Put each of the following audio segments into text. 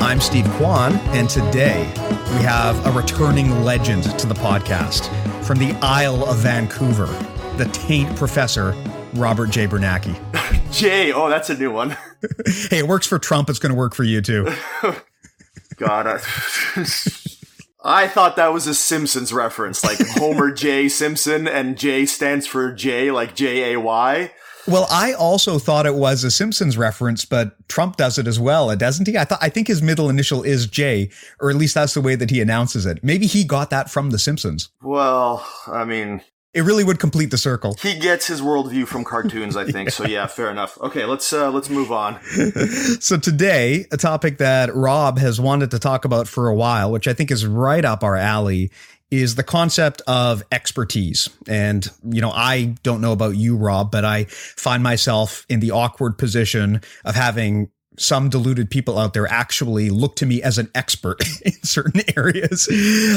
I'm Steve Kwan, and today we have a returning legend to the podcast from the Isle of Vancouver, the taint professor, Robert J. Biernacki. Jay, oh, that's a new one. hey, it works for Trump. It's going to work for you too. God, I, I thought that was a Simpsons reference, like Homer J. Simpson, and J stands for J, like J A Y. Well, I also thought it was a Simpsons reference, but Trump does it as well, doesn't he? I thought I think his middle initial is J, or at least that's the way that he announces it. Maybe he got that from The Simpsons. Well, I mean, it really would complete the circle. He gets his worldview from cartoons, I think. yeah. So yeah, fair enough. Okay, let's uh, let's move on. so today, a topic that Rob has wanted to talk about for a while, which I think is right up our alley, is the concept of expertise. And, you know, I don't know about you, Rob, but I find myself in the awkward position of having some deluded people out there actually look to me as an expert in certain areas.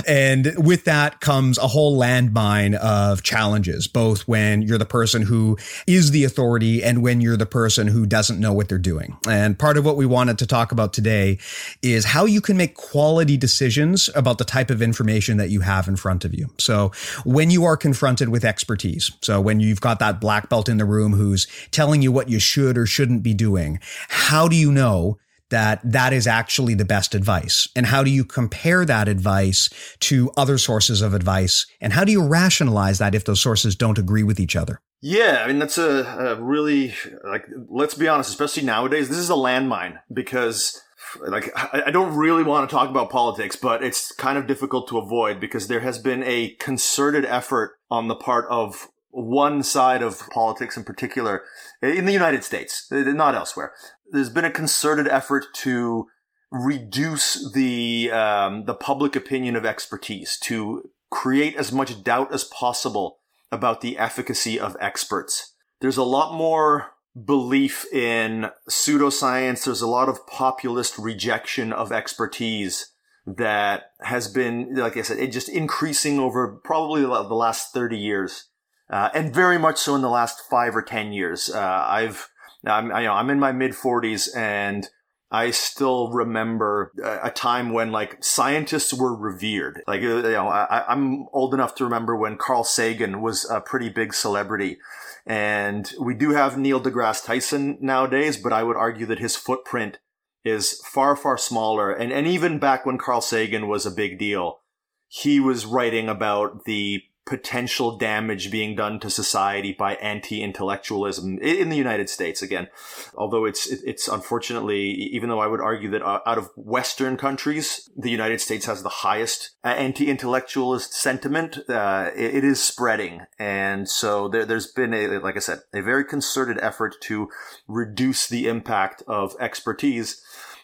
And with that comes a whole landmine of challenges, both when you're the person who is the authority and when you're the person who doesn't know what they're doing. And part of what we wanted to talk about today is how you can make quality decisions about the type of information that you have in front of you. So when you are confronted with expertise, so when you've got that black belt in the room who's telling you what you should or shouldn't be doing, how do you know that that is actually the best advice? And how do you compare that advice to other sources of advice? And how do you rationalize that if those sources don't agree with each other? Yeah, I mean, that's a, a really, like, let's be honest, especially nowadays, this is a landmine because like I don't really want to talk about politics, but it's kind of difficult to avoid because there has been a concerted effort on the part of one side of politics in particular in the United States, not elsewhere, there's been a concerted effort to reduce the um, the public opinion of expertise, to create as much doubt as possible about the efficacy of experts. There's a lot more belief in pseudoscience. There's a lot of populist rejection of expertise that has been, like I said, it just increasing over probably the last 30 years. Uh, and very much so in the last five or 10 years. Uh, I've now, I'm, I, you know, I'm in my mid 40s and I still remember a time when like scientists were revered. Like, uh, you know, I, am old enough to remember when Carl Sagan was a pretty big celebrity. And we do have Neil deGrasse Tyson nowadays, but I would argue that his footprint is far, far smaller. And, and even back when Carl Sagan was a big deal, he was writing about the potential damage being done to society by anti-intellectualism in the United States again. Although it's it's unfortunately, even though I would argue that uh, out of Western countries, the United States has the highest uh, anti-intellectualist sentiment. Uh, it, is spreading, and so there, there's been a like I said, a very concerted effort to reduce the impact of expertise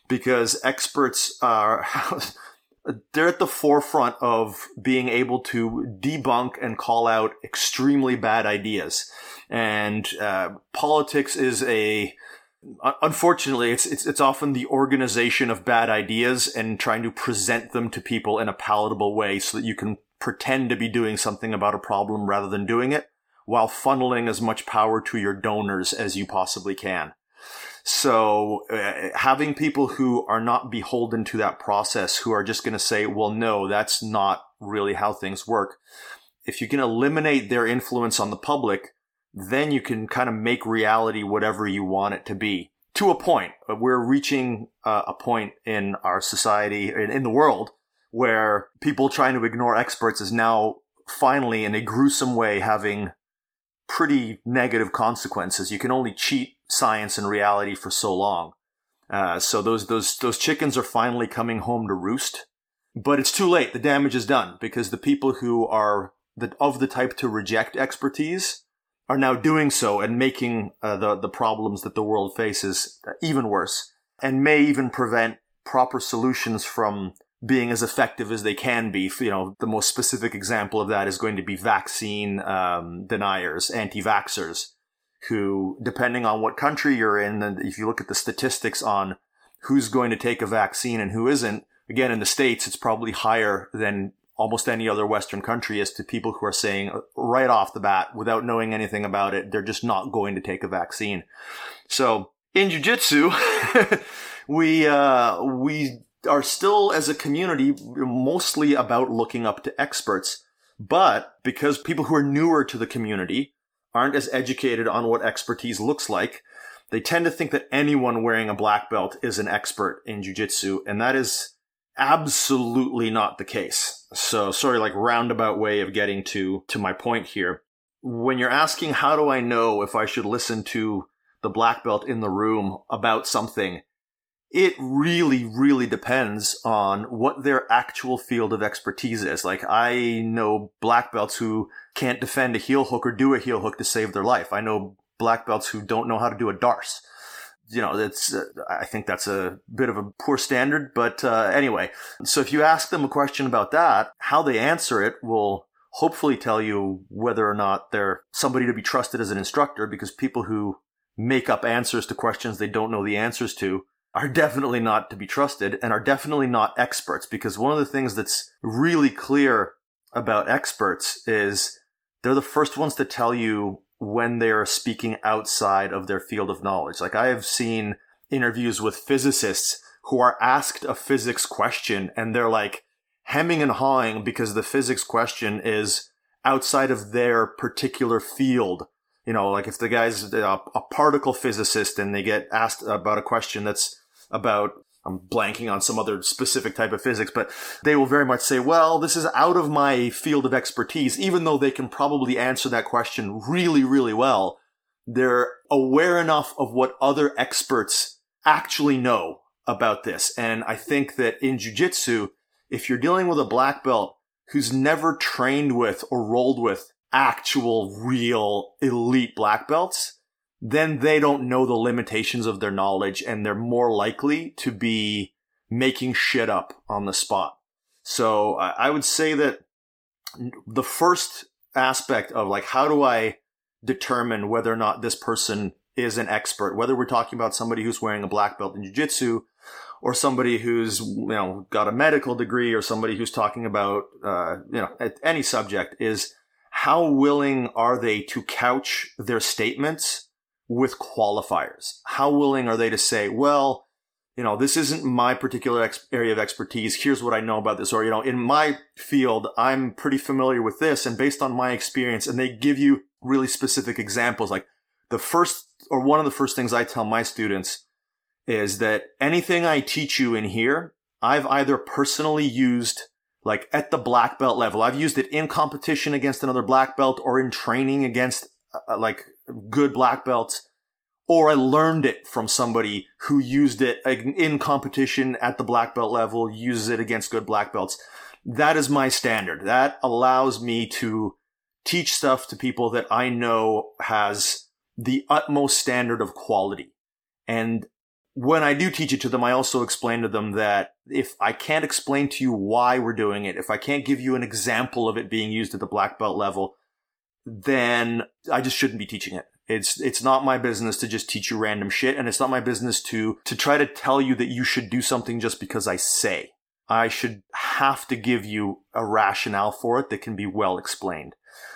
because experts are. they're at the forefront of being able to debunk and call out extremely bad ideas. And uh, politics is a unfortunately it's, it's it's often the organization of bad ideas and trying to present them to people in a palatable way so that you can pretend to be doing something about a problem rather than doing it while funneling as much power to your donors as you possibly can. So uh, having people who are not beholden to that process, who are just going to say, well, no, that's not really how things work. If you can eliminate their influence on the public, then you can kind of make reality whatever you want it to be to a point. We're reaching uh, a point in our society, in, in the world, where people trying to ignore experts is now finally, in a gruesome way, having pretty negative consequences. You can only cheat science and reality for so long. Uh, so those those those chickens are finally coming home to roost, but it's too late. The damage is done because the people who are the, of the type to reject expertise are now doing so and making uh, the the problems that the world faces even worse, and may even prevent proper solutions from being as effective as they can be. You know, the most specific example of that is going to be vaccine um, deniers, anti-vaxxers, who, depending on what country you're in, and if you look at the statistics on who's going to take a vaccine and who isn't, again, in the States, it's probably higher than almost any other Western country as to people who are saying uh, right off the bat, without knowing anything about it, they're just not going to take a vaccine. So in jujitsu, we, uh, we are still as a community mostly about looking up to experts. But because people who are newer to the community aren't as educated on what expertise looks like, they tend to think that anyone wearing a black belt is an expert in jujitsu. And that is absolutely not the case. So sorry, like roundabout way of getting to, to my point here. When you're asking, how do I know if I should listen to the black belt in the room about something? It really, really depends on what their actual field of expertise is. Like I know black belts who can't defend a heel hook or do a heel hook to save their life. I know black belts who don't know how to do a darce. You know, it's, uh, I think that's a bit of a poor standard, but, uh, anyway. So if you ask them a question about that, how they answer it will hopefully tell you whether or not they're somebody to be trusted as an instructor because people who make up answers to questions they don't know the answers to are definitely not to be trusted and are definitely not experts because one of the things that's really clear about experts is they're the first ones to tell you when they're speaking outside of their field of knowledge. Like I have seen interviews with physicists who are asked a physics question and they're like hemming and hawing because the physics question is outside of their particular field. You know, like if the guy's a particle physicist and they get asked about a question that's about I'm blanking on some other specific type of physics, but they will very much say, well, this is out of my field of expertise, even though they can probably answer that question really, really well. They're aware enough of what other experts actually know about this. And I think that in jujitsu, if you're dealing with a black belt who's never trained with or rolled with actual real elite black belts, then they don't know the limitations of their knowledge and they're more likely to be making shit up on the spot. So I would say that the first aspect of like, how do I determine whether or not this person is an expert, whether we're talking about somebody who's wearing a black belt in jujitsu or somebody who's, you know, got a medical degree or somebody who's talking about, uh, you know, any subject is how willing are they to couch their statements with qualifiers? How willing are they to say, well, you know, this isn't my particular ex- area of expertise. Here's what I know about this. Or, you know, in my field, I'm pretty familiar with this. And based on my experience, and they give you really specific examples. Like the first or one of the first things I tell my students is that anything I teach you in here, I've either personally used like at the black belt level. I've used it in competition against another black belt or in training against uh, like good black belts, or I learned it from somebody who used it in competition at the black belt level, uses it against good black belts. That is my standard. That allows me to teach stuff to people that I know has the utmost standard of quality. And when I do teach it to them, I also explain to them that if I can't explain to you why we're doing it, if I can't give you an example of it being used at the black belt level, then I just shouldn't be teaching it. It's it's not my business to just teach you random shit and it's not my business to to try to tell you that you should do something just because I say. I should have to give you a rationale for it that can be well explained.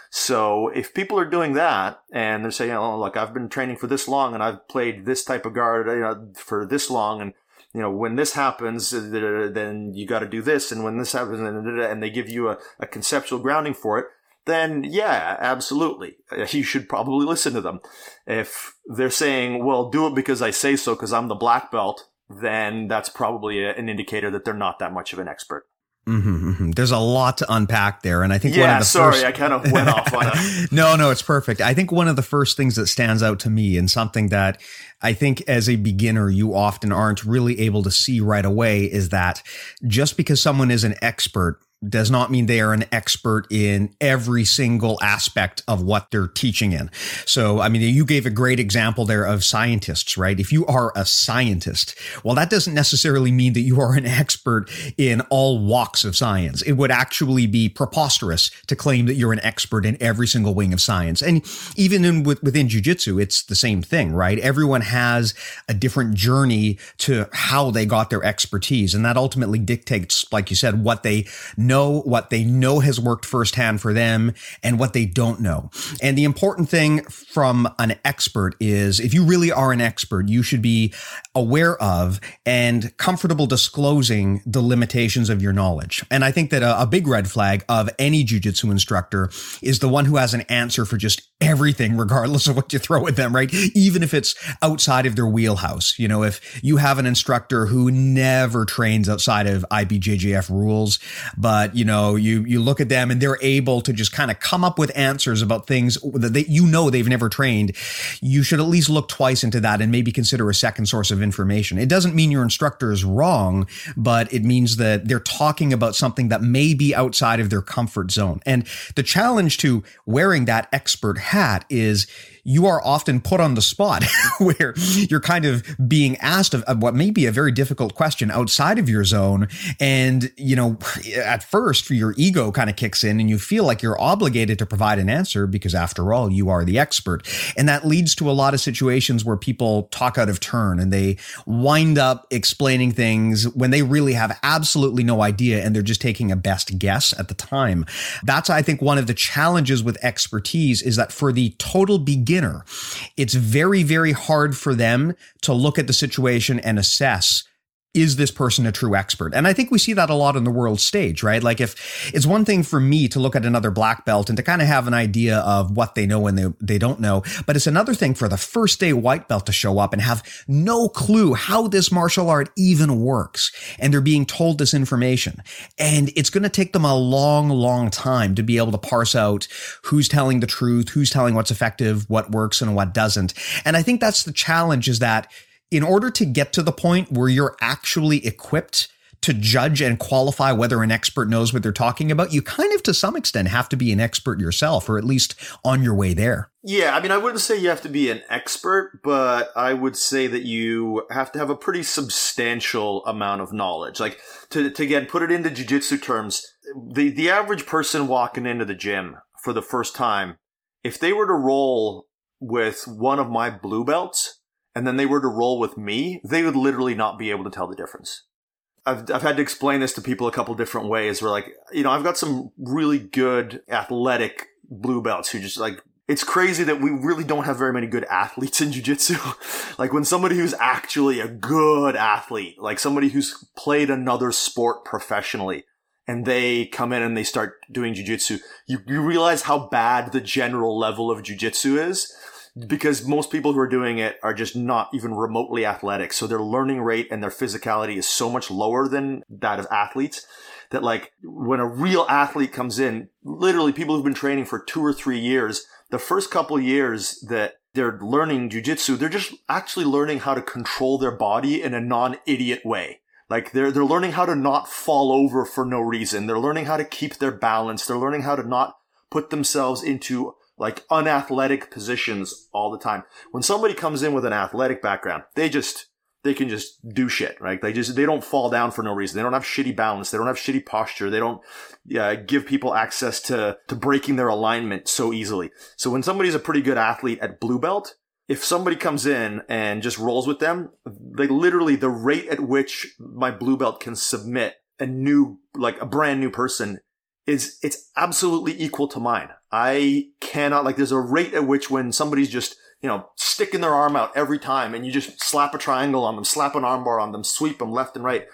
So if people are doing that and they're saying, "Oh, look, I've been training for this long and I've played this type of guard you know, for this long and you know, when this happens, uh, then you got to do this. And when this happens, and they give you a, a conceptual grounding for it, then yeah, absolutely. You should probably listen to them. If they're saying, well, do it because I say so because I'm the black belt, then that's probably a, an indicator that they're not that much of an expert. Mm-hmm, mm-hmm. There's a lot to unpack there, and I think yeah. one of the sorry, first... I kind of went off on a. no, no, it's perfect. I think one of the first things that stands out to me, and something that I think as a beginner you often aren't really able to see right away, is that just because someone is an expert does not mean they are an expert in every single aspect of what they're teaching in. So, I mean, you gave a great example there of scientists, right? If you are a scientist, well, that doesn't necessarily mean that you are an expert in all walks of science. It would actually be preposterous to claim that you're an expert in every single wing of science. And even in within jujitsu, it's the same thing, right? Everyone has a different journey to how they got their expertise. And that ultimately dictates, like you said, what they know what they know has worked firsthand for them and what they don't know. And the important thing from an expert is if you really are an expert, you should be aware of and comfortable disclosing the limitations of your knowledge. And I think that a, a big red flag of any jujitsu instructor is the one who has an answer for just everything, regardless of what you throw at them, right? Even if it's outside of their wheelhouse. You know, if you have an instructor who never trains outside of IBJJF rules, but but you know, you you look at them and they're able to just kind of come up with answers about things that they, you know they've never trained. You should at least look twice into that and maybe consider a second source of information. It doesn't mean your instructor is wrong, but it means that they're talking about something that may be outside of their comfort zone. And the challenge to wearing that expert hat is you are often put on the spot where you're kind of being asked of, of, what may be a very difficult question outside of your zone. And, you know, at first your ego kind of kicks in and you feel like you're obligated to provide an answer because after all, you are the expert. And that leads to a lot of situations where people talk out of turn and they wind up explaining things when they really have absolutely no idea and they're just taking a best guess at the time. That's, I think, one of the challenges with expertise is that for the total beginner, beginner, it's very, very hard for them to look at the situation and assess is this person a true expert? And I think we see that a lot on the world stage, right? Like if it's one thing for me to look at another black belt and to kind of have an idea of what they know and they, they don't know, but it's another thing for the first day white belt to show up and have no clue how this martial art even works. And they're being told this information. And it's going to take them a long, long time to be able to parse out who's telling the truth, who's telling what's effective, what works and what doesn't. And I think that's the challenge is that in order to get to the point where you're actually equipped to judge and qualify whether an expert knows what they're talking about, you kind of to some extent have to be an expert yourself, or at least on your way there. Yeah, I mean, I wouldn't say you have to be an expert, but I would say that you have to have a pretty substantial amount of knowledge. Like to, to again put it into jujitsu terms, the the average person walking into the gym for the first time, if they were to roll with one of my blue belts, and then they were to roll with me, they would literally not be able to tell the difference. I've, I've had to explain this to people a couple different ways. Where like, you know, I've got some really good athletic blue belts who just like, it's crazy that we really don't have very many good athletes in jujitsu. like when somebody who's actually a good athlete, like somebody who's played another sport professionally, and they come in and they start doing jujitsu, you, you realize how bad the general level of jujitsu is because most people who are doing it are just not even remotely athletic. So their learning rate and their physicality is so much lower than that of athletes that like when a real athlete comes in, literally people who've been training for two or three years, the first couple years that they're learning jujitsu, they're just actually learning how to control their body in a non-idiot way. Like they're, they're learning how to not fall over for no reason. They're learning how to keep their balance. They're learning how to not put themselves into like unathletic positions all the time. When somebody comes in with an athletic background, they just, they can just do shit, right? They just, they don't fall down for no reason. They don't have shitty balance. They don't have shitty posture. They don't give people access to, to breaking their alignment so easily. So when somebody's a pretty good athlete at blue belt, if somebody comes in and just rolls with them, they literally, the rate at which my blue belt can submit a new, like a brand new person is, it's absolutely equal to mine. I cannot, like, there's a rate at which when somebody's just, you know, sticking their arm out every time and you just slap a triangle on them, slap an armbar on them, sweep them left and right.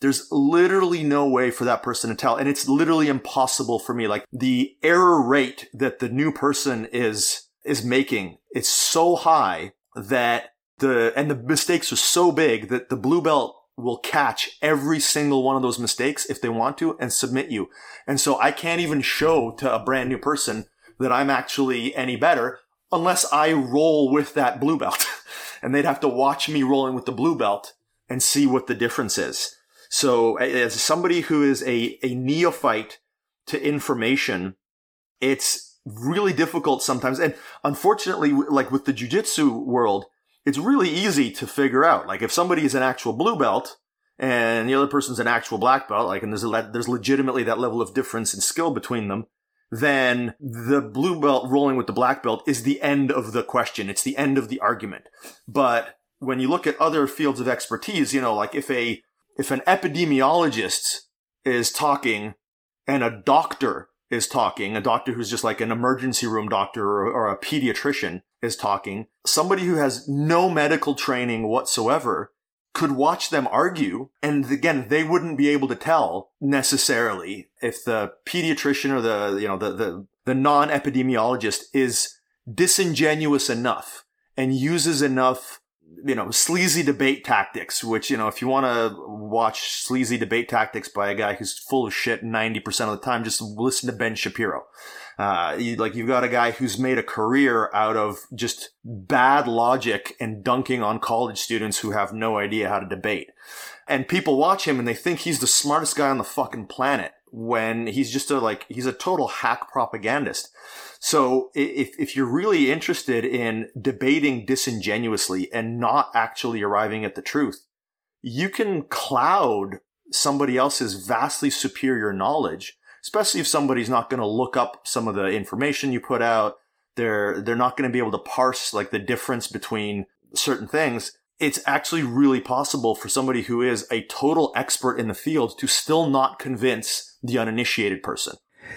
there's literally no way for that person to tell. And it's literally impossible for me. Like the error rate that the new person is, is making, it's so high that the, and the mistakes are so big that the blue belt will catch every single one of those mistakes if they want to and submit you. And so I can't even show to a brand new person that I'm actually any better unless I roll with that blue belt. and they'd have to watch me rolling with the blue belt and see what the difference is. So as somebody who is a, a neophyte to information, it's really difficult sometimes. And unfortunately, like with the jujitsu world, it's really easy to figure out. Like if somebody is an actual blue belt and the other person's an actual black belt, like, and there's a, there's legitimately that level of difference in skill between them, then the blue belt rolling with the black belt is the end of the question. It's the end of the argument. But when you look at other fields of expertise, you know, like if a, if an epidemiologist is talking and a doctor is talking, a doctor who's just like an emergency room doctor or, or a pediatrician is talking, somebody who has no medical training whatsoever could watch them argue. And again, they wouldn't be able to tell necessarily if the pediatrician or the, you know, the, the, the non-epidemiologist is disingenuous enough and uses enough, you know, sleazy debate tactics, which, you know, if you want to watch sleazy debate tactics by a guy who's full of shit 90% of the time, just listen to Ben Shapiro. Uh, you, like you've got a guy who's made a career out of just bad logic and dunking on college students who have no idea how to debate. And people watch him and they think he's the smartest guy on the fucking planet when he's just a like, he's a total hack propagandist. So if, if you're really interested in debating disingenuously and not actually arriving at the truth, you can cloud somebody else's vastly superior knowledge especially if somebody's not going to look up some of the information you put out. They're, they're not going to be able to parse like the difference between certain things. It's actually really possible for somebody who is a total expert in the field to still not convince the uninitiated person.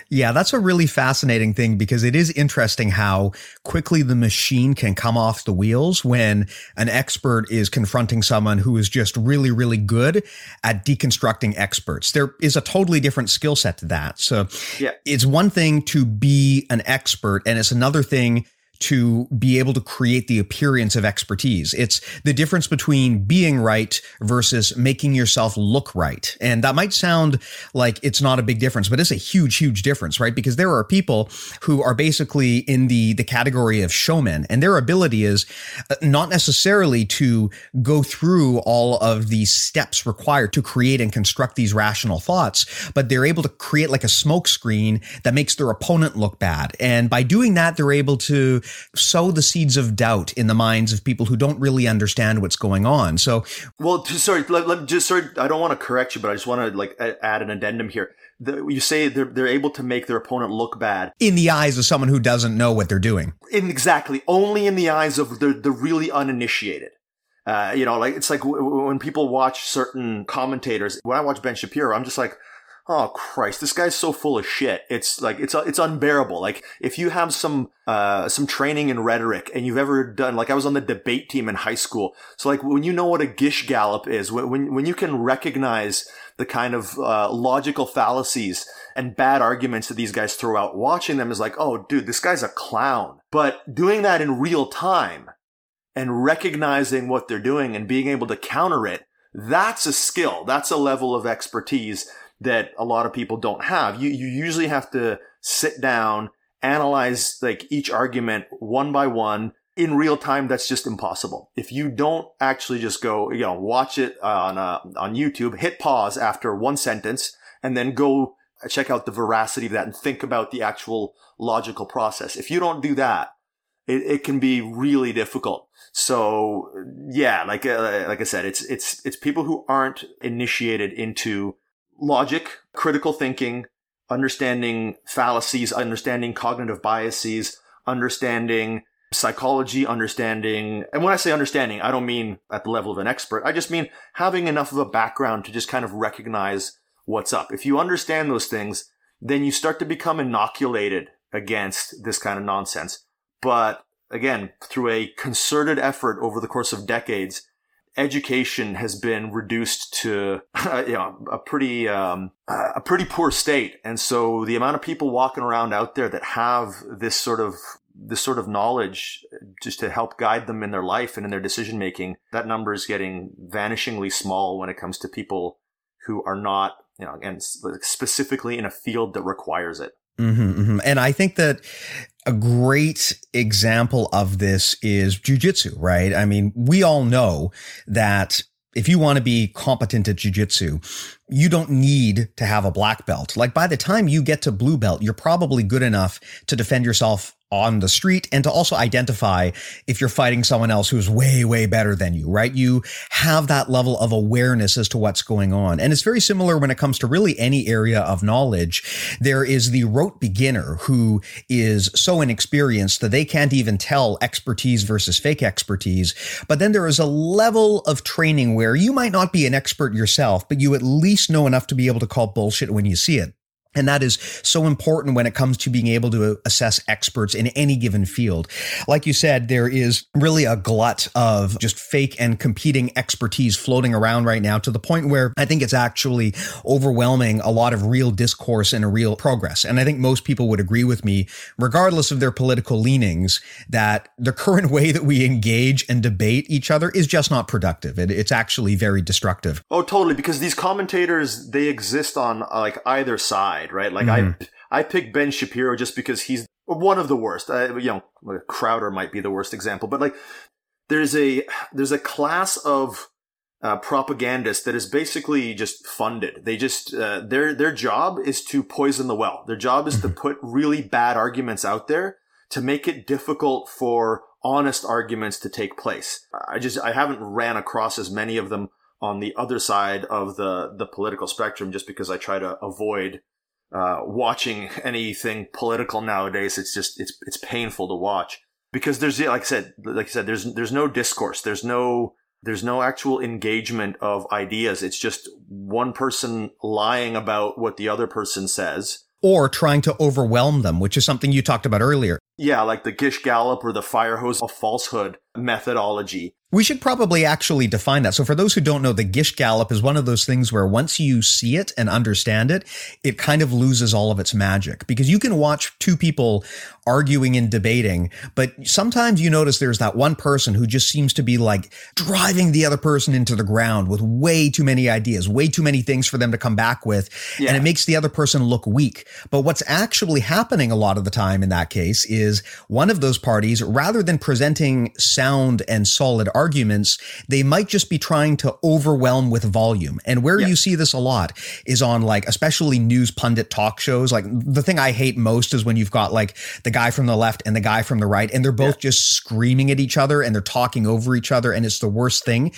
Yeah, that's a really fascinating thing because it is interesting how quickly the machine can come off the wheels when an expert is confronting someone who is just really, really good at deconstructing experts. There is a totally different skill set to that. So yeah. it's one thing to be an expert and it's another thing to be able to create the appearance of expertise. It's the difference between being right versus making yourself look right. And that might sound like it's not a big difference, but it's a huge, huge difference, right? Because there are people who are basically in the, the category of showmen and their ability is uh, not necessarily to go through all of the steps required to create and construct these rational thoughts, but they're able to create like a smoke screen that makes their opponent look bad. And by doing that, they're able to sow the seeds of doubt in the minds of people who don't really understand what's going on. So, well, sorry, let, let just sorry, I don't want to correct you, but I just want to like add an addendum here. The, you say they're they're able to make their opponent look bad in the eyes of someone who doesn't know what they're doing. In, exactly, only in the eyes of the the really uninitiated. Uh, you know, like it's like w- when people watch certain commentators. When I watch Ben Shapiro, I'm just like, oh Christ, this guy's so full of shit. It's like it's it's unbearable. Like if you have some uh some training in rhetoric and you've ever done like I was on the debate team in high school. So like when you know what a gish gallop is, when when you can recognize the kind of uh, logical fallacies and bad arguments that these guys throw out, watching them is like, oh dude, this guy's a clown. But doing that in real time and recognizing what they're doing and being able to counter it, that's a skill. That's a level of expertise that a lot of people don't have. You, you usually have to sit down, analyze like each argument one by one in real time. That's just impossible. If you don't actually just go, you know, watch it on, uh, on YouTube, hit pause after one sentence and then go check out the veracity of that and think about the actual logical process. If you don't do that, it, it can be really difficult. So yeah, like, uh, like I said, it's, it's, it's people who aren't initiated into logic, critical thinking, understanding fallacies, understanding cognitive biases, understanding psychology, understanding, and when I say understanding, I don't mean at the level of an expert. I just mean having enough of a background to just kind of recognize what's up. If you understand those things, then you start to become inoculated against this kind of nonsense. But again, through a concerted effort over the course of decades, education has been reduced to you know a pretty um, a pretty poor state, and so the amount of people walking around out there that have this sort of this sort of knowledge just to help guide them in their life and in their decision making, that number is getting vanishingly small when it comes to people who are not, you know, again, specifically in a field that requires it. Mm-hmm, mm-hmm. And I think that a great example of this is jujitsu, right? I mean, we all know that if you want to be competent at jujitsu, you don't need to have a black belt. Like by the time you get to blue belt, you're probably good enough to defend yourself on the street and to also identify if you're fighting someone else who's way, way better than you, right? You have that level of awareness as to what's going on. And it's very similar when it comes to really any area of knowledge. There is the rote beginner who is so inexperienced that they can't even tell expertise versus fake expertise. But then there is a level of training where you might not be an expert yourself, but you at least know enough to be able to call bullshit when you see it. And that is so important when it comes to being able to assess experts in any given field. Like you said, there is really a glut of just fake and competing expertise floating around right now to the point where I think it's actually overwhelming a lot of real discourse and a real progress. And I think most people would agree with me, regardless of their political leanings, that the current way that we engage and debate each other is just not productive. It, it's actually very destructive. Oh, totally. Because these commentators, they exist on uh, like either side side, right? Like mm-hmm. I, I pick Ben Shapiro just because he's one of the worst. Uh, you know, Crowder might be the worst example, but like there's a there's a class of uh, propagandists that is basically just funded. They just uh, their their job is to poison the well. Their job is mm-hmm. to put really bad arguments out there to make it difficult for honest arguments to take place. I just I haven't ran across as many of them on the other side of the the political spectrum just because I try to avoid uh, watching anything political nowadays. It's just it's it's painful to watch because there's like I said, like I said, there's there's no discourse. There's no there's no actual engagement of ideas. It's just one person lying about what the other person says. Or trying to overwhelm them, which is something you talked about earlier. Yeah, like the Gish Gallop or the fire hose of falsehood methodology. We should probably actually define that. So for those who don't know, the Gish Gallop is one of those things where once you see it and understand it, it kind of loses all of its magic because you can watch two people arguing and debating, but sometimes you notice there's that one person who just seems to be like driving the other person into the ground with way too many ideas, way too many things for them to come back with. Yeah. And it makes the other person look weak. But what's actually happening a lot of the time in that case is one of those parties, rather than presenting sound and solid arguments, arguments, they might just be trying to overwhelm with volume. And where yeah. you see this a lot is on like, especially news pundit talk shows. Like the thing I hate most is when you've got like the guy from the left and the guy from the right, and they're both yeah. just screaming at each other and they're talking over each other. And it's the worst thing.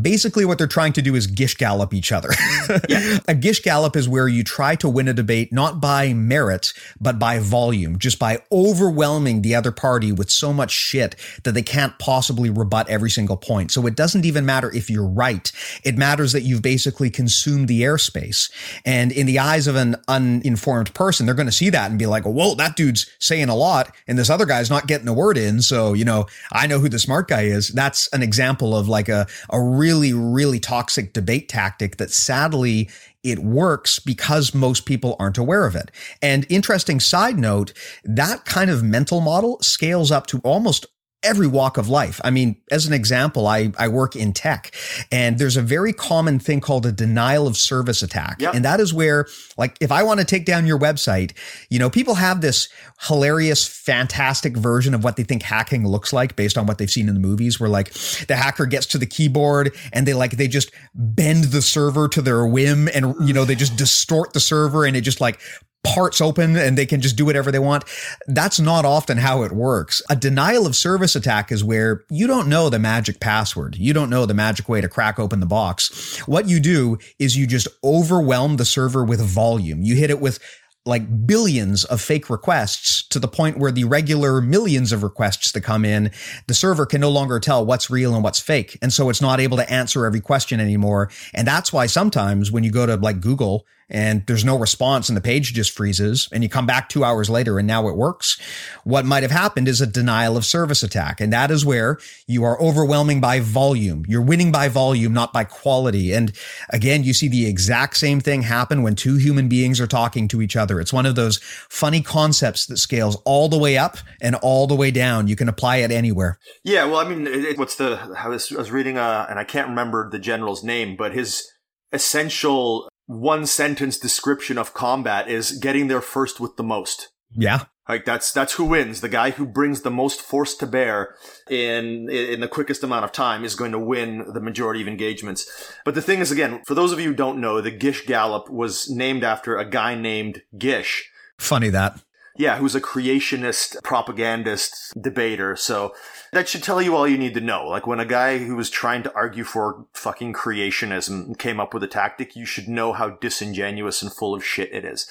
Basically, what they're trying to do is gish gallop each other. yeah. A gish gallop is where you try to win a debate, not by merit, but by volume, just by overwhelming the other party with so much shit that they can't possibly rebut every single single point. So it doesn't even matter if you're right. It matters that you've basically consumed the airspace. And in the eyes of an uninformed person, they're going to see that and be like, whoa, that dude's saying a lot and this other guy's not getting a word in. So, you know, I know who the smart guy is. That's an example of like a, a really, really toxic debate tactic that sadly it works because most people aren't aware of it. And interesting side note, that kind of mental model scales up to almost every walk of life. I mean, as an example, I, I work in tech and there's a very common thing called a denial of service attack. Yep. And that is where, like, if I want to take down your website, you know, people have this hilarious, fantastic version of what they think hacking looks like based on what they've seen in the movies where like the hacker gets to the keyboard and they like, they just bend the server to their whim and, you know, they just distort the server and it just like parts open and they can just do whatever they want. That's not often how it works. A denial of service attack is where you don't know the magic password. You don't know the magic way to crack open the box. What you do is you just overwhelm the server with volume. You hit it with like billions of fake requests to the point where the regular millions of requests that come in, the server can no longer tell what's real and what's fake. And so it's not able to answer every question anymore. And that's why sometimes when you go to like Google and there's no response and the page just freezes and you come back two hours later and now it works, what might have happened is a denial of service attack. And that is where you are overwhelming by volume. You're winning by volume, not by quality. And again, you see the exact same thing happen when two human beings are talking to each other. It's one of those funny concepts that scales all the way up and all the way down. You can apply it anywhere. Yeah. Well, I mean, it, what's the, I was, I was reading, uh, and I can't remember the general's name, but his essential one sentence description of combat is getting there first with the most. Yeah. Like that's that's who wins. The guy who brings the most force to bear in in the quickest amount of time is going to win the majority of engagements. But the thing is, again, for those of you who don't know, the Gish Gallop was named after a guy named Gish. Funny that. Yeah, who's a creationist, propagandist, debater. So that should tell you all you need to know. Like when a guy who was trying to argue for fucking creationism came up with a tactic, you should know how disingenuous and full of shit it is.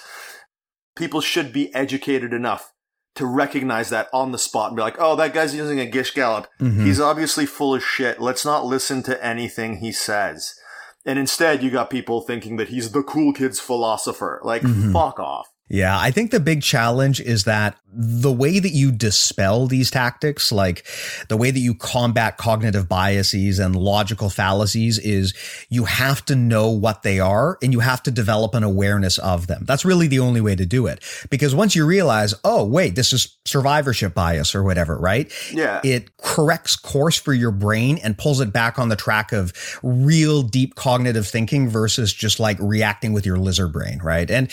People should be educated enough to recognize that on the spot and be like, oh, that guy's using a Gish Gallop. Mm-hmm. He's obviously full of shit. Let's not listen to anything he says. And instead, you got people thinking that he's the cool kid's philosopher. Like, mm-hmm. fuck off. Yeah, I think the big challenge is that the way that you dispel these tactics, like the way that you combat cognitive biases and logical fallacies is you have to know what they are and you have to develop an awareness of them. That's really the only way to do it. Because once you realize, oh, wait, this is survivorship bias or whatever, right? Yeah. It corrects course for your brain and pulls it back on the track of real deep cognitive thinking versus just like reacting with your lizard brain, right? And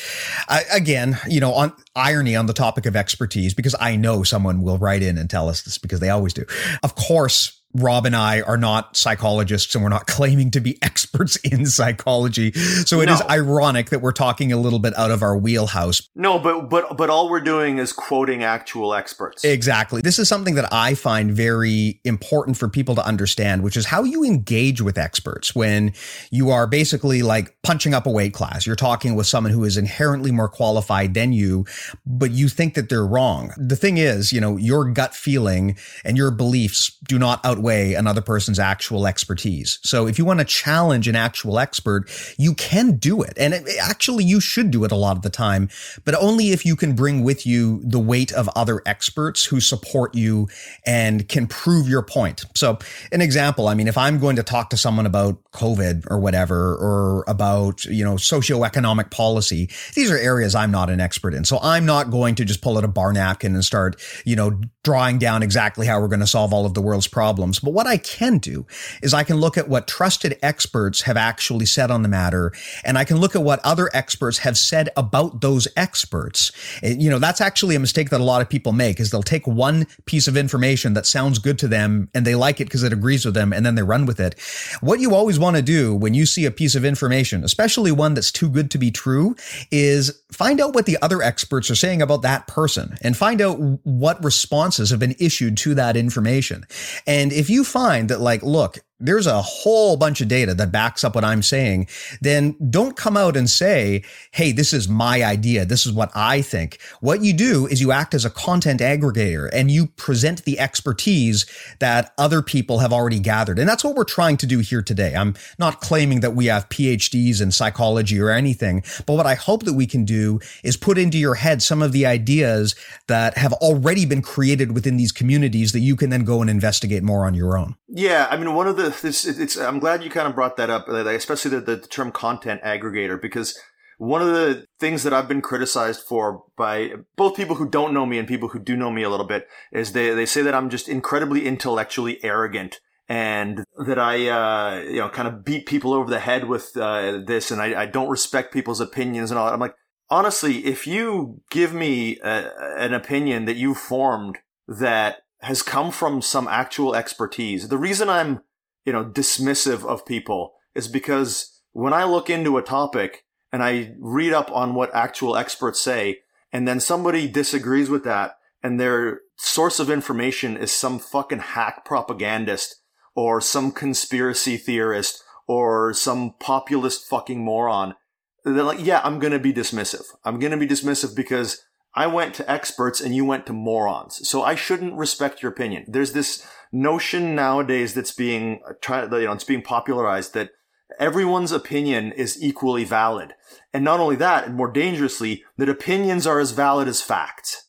I, again, again, you know, on irony on the topic of expertise, because I know someone will write in and tell us this because they always do. Of course, Rob and I are not psychologists and we're not claiming to be experts in psychology. So it no. is ironic that we're talking a little bit out of our wheelhouse. No, but but but all we're doing is quoting actual experts. Exactly. This is something that I find very important for people to understand, which is how you engage with experts when you are basically like punching up a weight class. You're talking with someone who is inherently more qualified than you, but you think that they're wrong. The thing is, you know, your gut feeling and your beliefs do not out outweigh another person's actual expertise. So if you want to challenge an actual expert, you can do it. And it, actually, you should do it a lot of the time, but only if you can bring with you the weight of other experts who support you and can prove your point. So an example, I mean, if I'm going to talk to someone about COVID or whatever, or about, you know, socioeconomic policy, these are areas I'm not an expert in. So I'm not going to just pull out a bar napkin and start, you know, drawing down exactly how we're going to solve all of the world's problems problems. But what I can do is I can look at what trusted experts have actually said on the matter, and I can look at what other experts have said about those experts. You know, that's actually a mistake that a lot of people make is they'll take one piece of information that sounds good to them and they like it because it agrees with them and then they run with it. What you always want to do when you see a piece of information, especially one that's too good to be true, is find out what the other experts are saying about that person and find out what responses have been issued to that information. And if you find that like, look, there's a whole bunch of data that backs up what I'm saying, then don't come out and say, Hey, this is my idea. This is what I think. What you do is you act as a content aggregator and you present the expertise that other people have already gathered. And that's what we're trying to do here today. I'm not claiming that we have PhDs in psychology or anything, but what I hope that we can do is put into your head some of the ideas that have already been created within these communities that you can then go and investigate more on your own. Yeah. I mean, one of the this it's I'm glad you kind of brought that up, especially the, the term content aggregator, because one of the things that I've been criticized for by both people who don't know me and people who do know me a little bit is they, they say that I'm just incredibly intellectually arrogant and that I, uh, you know, kind of beat people over the head with uh, this and I, I, don't respect people's opinions and all that. I'm like, honestly, if you give me a, an opinion that you formed that has come from some actual expertise, the reason I'm you know, dismissive of people is because when I look into a topic and I read up on what actual experts say, and then somebody disagrees with that and their source of information is some fucking hack propagandist or some conspiracy theorist or some populist fucking moron, they're like, yeah, I'm going to be dismissive. I'm going to be dismissive because I went to experts and you went to morons. So I shouldn't respect your opinion. There's this notion nowadays that's being tried, you know, it's being popularized that everyone's opinion is equally valid. And not only that, and more dangerously, that opinions are as valid as facts.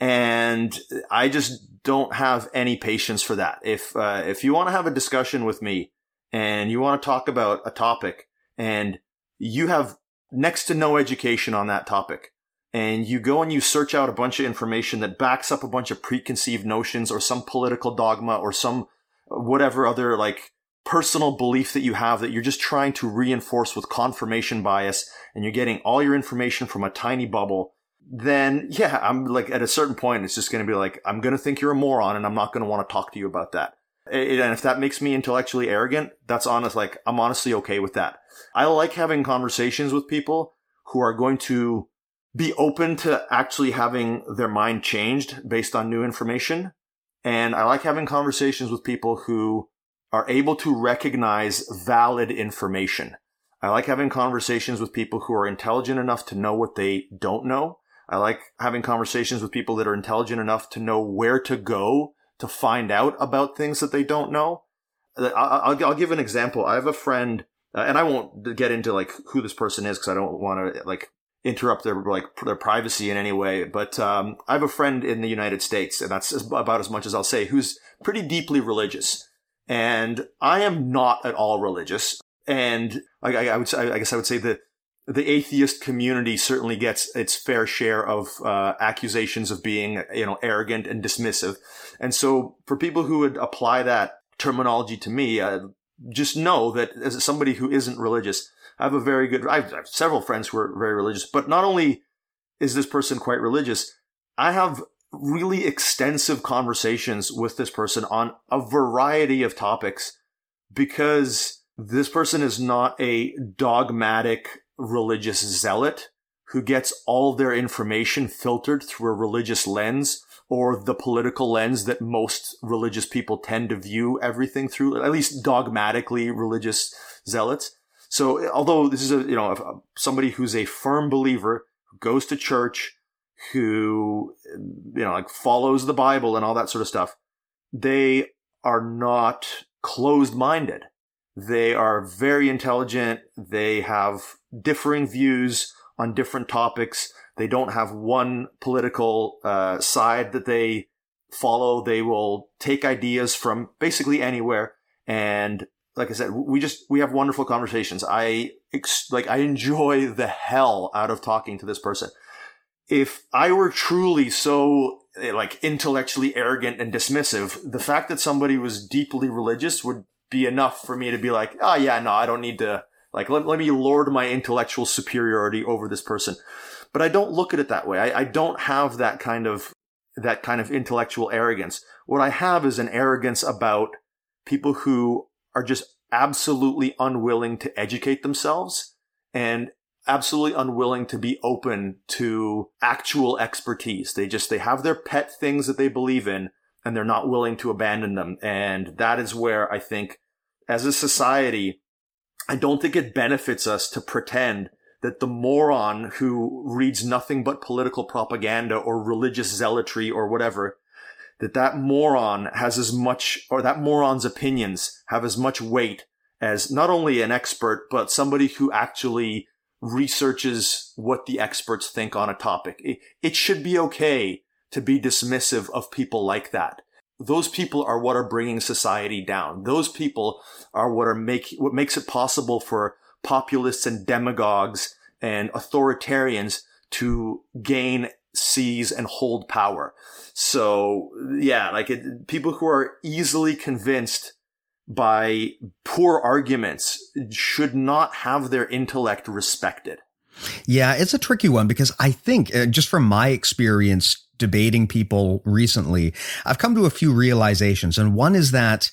And I just don't have any patience for that. If, uh, if you want to have a discussion with me and you want to talk about a topic and you have next to no education on that topic and you go and you search out a bunch of information that backs up a bunch of preconceived notions or some political dogma or some uh, whatever other like personal belief that you have that you're just trying to reinforce with confirmation bias and you're getting all your information from a tiny bubble, then yeah, I'm like at a certain point, it's just going to be like, I'm going to think you're a moron and I'm not going to want to talk to you about that. And if that makes me intellectually arrogant, that's honest. Like, I'm honestly okay with that. I like having conversations with people who are going to be open to actually having their mind changed based on new information. And I like having conversations with people who are able to recognize valid information. I like having conversations with people who are intelligent enough to know what they don't know. I like having conversations with people that are intelligent enough to know where to go to find out about things that they don't know. I'll, give an example. I have a friend, uh, and I won't get into like who this person is because I don't want to like interrupt their like their privacy in any way. But um, I have a friend in the United States, and that's about as much as I'll say, who's pretty deeply religious. And I am not at all religious. And I, I, would say, I guess I would say that the atheist community certainly gets its fair share of uh, accusations of being, you know, arrogant and dismissive. And so for people who would apply that terminology to me, uh, just know that as somebody who isn't religious, I have a very good, I have several friends who are very religious, but not only is this person quite religious, I have really extensive conversations with this person on a variety of topics because this person is not a dogmatic religious zealot who gets all their information filtered through a religious lens or the political lens that most religious people tend to view everything through, at least dogmatically religious zealots. So although this is a, you know, somebody who's a firm believer, who goes to church, who, you know, like follows the Bible and all that sort of stuff, they are not closed minded. They are very intelligent. They have differing views on different topics. They don't have one political uh, side that they follow. They will take ideas from basically anywhere. And like I said, we just we have wonderful conversations. I like I enjoy the hell out of talking to this person if I were truly so eh, like intellectually arrogant and dismissive, the fact that somebody was deeply religious would be enough for me to be like, oh yeah, no, I don't need to like let, let me lord my intellectual superiority over this person. But I don't look at it that way. I, I don't have that kind of that kind of intellectual arrogance. What I have is an arrogance about people who are just absolutely unwilling to educate themselves and absolutely unwilling to be open to actual expertise. They just, they have their pet things that they believe in and they're not willing to abandon them. And that is where I think as a society, I don't think it benefits us to pretend that the moron who reads nothing but political propaganda or religious zealotry or whatever, that that moron has as much, or that moron's opinions have as much weight as not only an expert, but somebody who actually researches what the experts think on a topic. It, it should be okay to be dismissive of people like that. Those people are what are bringing society down. Those people are what are make, what makes it possible for populists and demagogues and authoritarians to gain, seize, and hold power. So yeah, like it, people who are easily convinced by poor arguments should not have their intellect respected. Yeah, it's a tricky one because I think, uh, just from my experience debating people recently, I've come to a few realizations. And one is that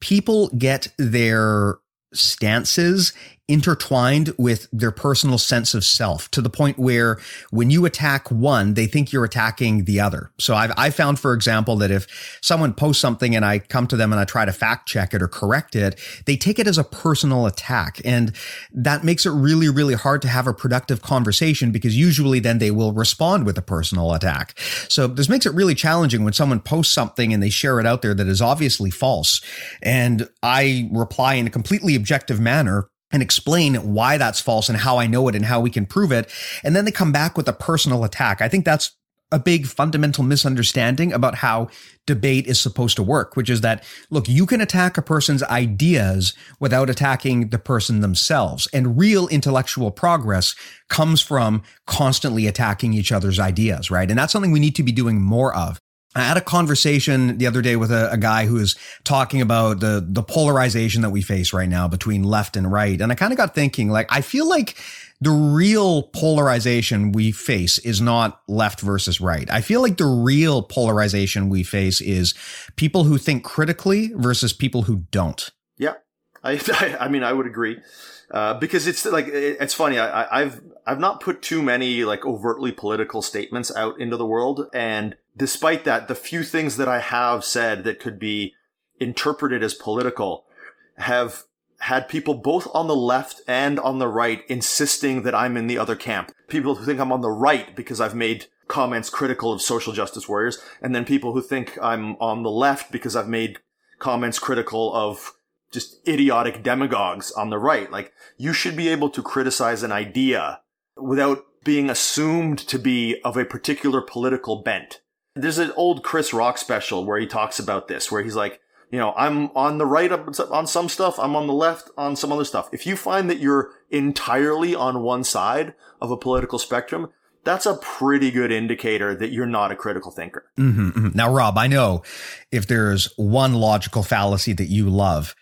people get their stances intertwined with their personal sense of self to the point where when you attack one, they think you're attacking the other. So I've, I found, for example, that if someone posts something and I come to them and I try to fact check it or correct it, they take it as a personal attack. And that makes it really, really hard to have a productive conversation because usually then they will respond with a personal attack. So this makes it really challenging when someone posts something and they share it out there that is obviously false. And I reply in a completely objective manner and explain why that's false and how I know it and how we can prove it. And then they come back with a personal attack. I think that's a big fundamental misunderstanding about how debate is supposed to work, which is that, look, you can attack a person's ideas without attacking the person themselves. And real intellectual progress comes from constantly attacking each other's ideas, right? And that's something we need to be doing more of. I had a conversation the other day with a, a, guy who was talking about the the polarization that we face right now between left and right, and I kind of got thinking, like, I feel like the real polarization we face is not left versus right. I feel like the real polarization we face is people who think critically versus people who don't. Yeah, I I, I mean I would agree. Uh, because it's like it's funny. I, I've I've not put too many like overtly political statements out into the world, and despite that, the few things that I have said that could be interpreted as political have had people both on the left and on the right insisting that I'm in the other camp. People who think I'm on the right because I've made comments critical of social justice warriors, and then people who think I'm on the left because I've made comments critical of just idiotic demagogues on the right. Like, you should be able to criticize an idea without being assumed to be of a particular political bent. There's an old Chris Rock special where he talks about this, where he's like, you know, I'm on the right on some stuff, I'm on the left on some other stuff. If you find that you're entirely on one side of a political spectrum, that's a pretty good indicator that you're not a critical thinker. Mm-hmm, mm-hmm. Now, Rob, I know if there's one logical fallacy that you love,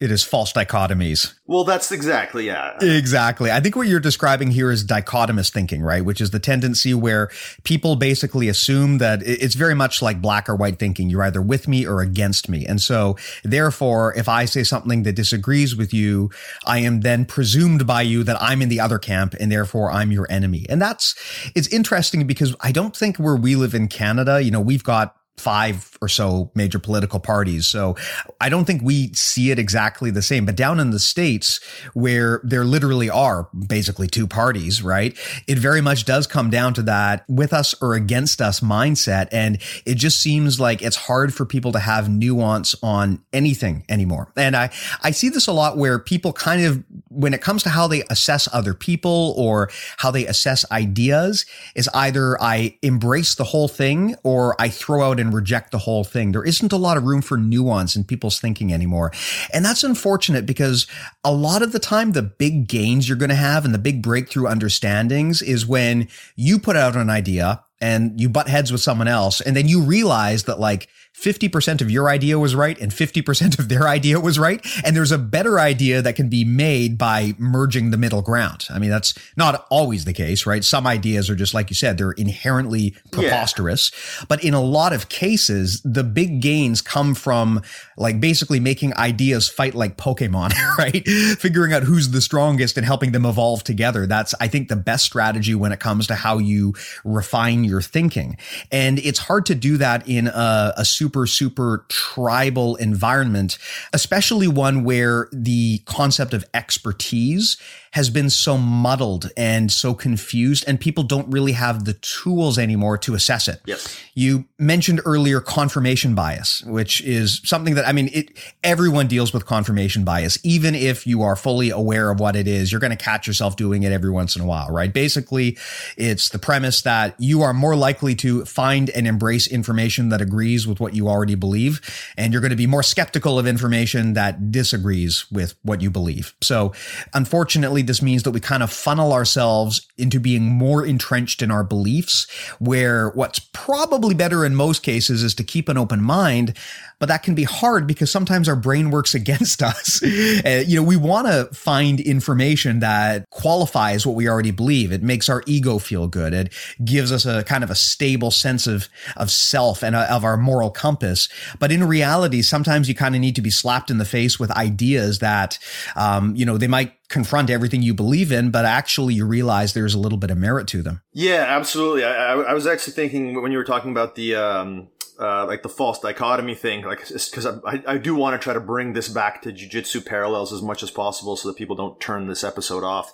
it is false dichotomies. Well, that's exactly, yeah. Exactly. I think what you're describing here is dichotomous thinking, right? Which is the tendency where people basically assume that it's very much like black or white thinking. You're either with me or against me. And so, therefore, if I say something that disagrees with you, I am then presumed by you that I'm in the other camp and therefore I'm your enemy. And that's, it's interesting because I don't think where we live in Canada, you know, we've got five or so major political parties. So I don't think we see it exactly the same. But down in the States, where there literally are basically two parties, right? It very much does come down to that with us or against us mindset. And it just seems like it's hard for people to have nuance on anything anymore. And I, I see this a lot where people kind of, when it comes to how they assess other people or how they assess ideas, is either I embrace the whole thing or I throw out and reject the whole thing. There isn't a lot of room for nuance in people's thinking anymore. And that's unfortunate because a lot of the time, the big gains you're going to have and the big breakthrough understandings is when you put out an idea and you butt heads with someone else and then you realize that like 50% of your idea was right and 50% of their idea was right. And there's a better idea that can be made by merging the middle ground. I mean, that's not always the case, right? Some ideas are just like you said, they're inherently preposterous. Yeah. But in a lot of cases, the big gains come from like basically making ideas fight like Pokemon, right? Figuring out who's the strongest and helping them evolve together. That's, I think, the best strategy when it comes to how you refine your thinking. And it's hard to do that in a, a super, super super tribal environment, especially one where the concept of expertise has been so muddled and so confused, and people don't really have the tools anymore to assess it. Yes. You mentioned earlier confirmation bias, which is something that I mean, it everyone deals with confirmation bias, even if you are fully aware of what it is. You're going to catch yourself doing it every once in a while, right? Basically, it's the premise that you are more likely to find and embrace information that agrees with what you already believe, and you're going to be more skeptical of information that disagrees with what you believe. So, unfortunately this means that we kind of funnel ourselves into being more entrenched in our beliefs, where what's probably better in most cases is to keep an open mind, but that can be hard because sometimes our brain works against us. uh, you know, we want to find information that qualifies what we already believe. It makes our ego feel good. It gives us a kind of a stable sense of, of self and uh, of our moral compass. But in reality, sometimes you kind of need to be slapped in the face with ideas that, um, you know, they might confront everything you believe in, but actually you realize there's a little bit of merit to them. Yeah, absolutely. I, I was actually thinking when you were talking about the, um, uh, like the false dichotomy thing, like because I, I do want to try to bring this back to jujitsu parallels as much as possible so that people don't turn this episode off.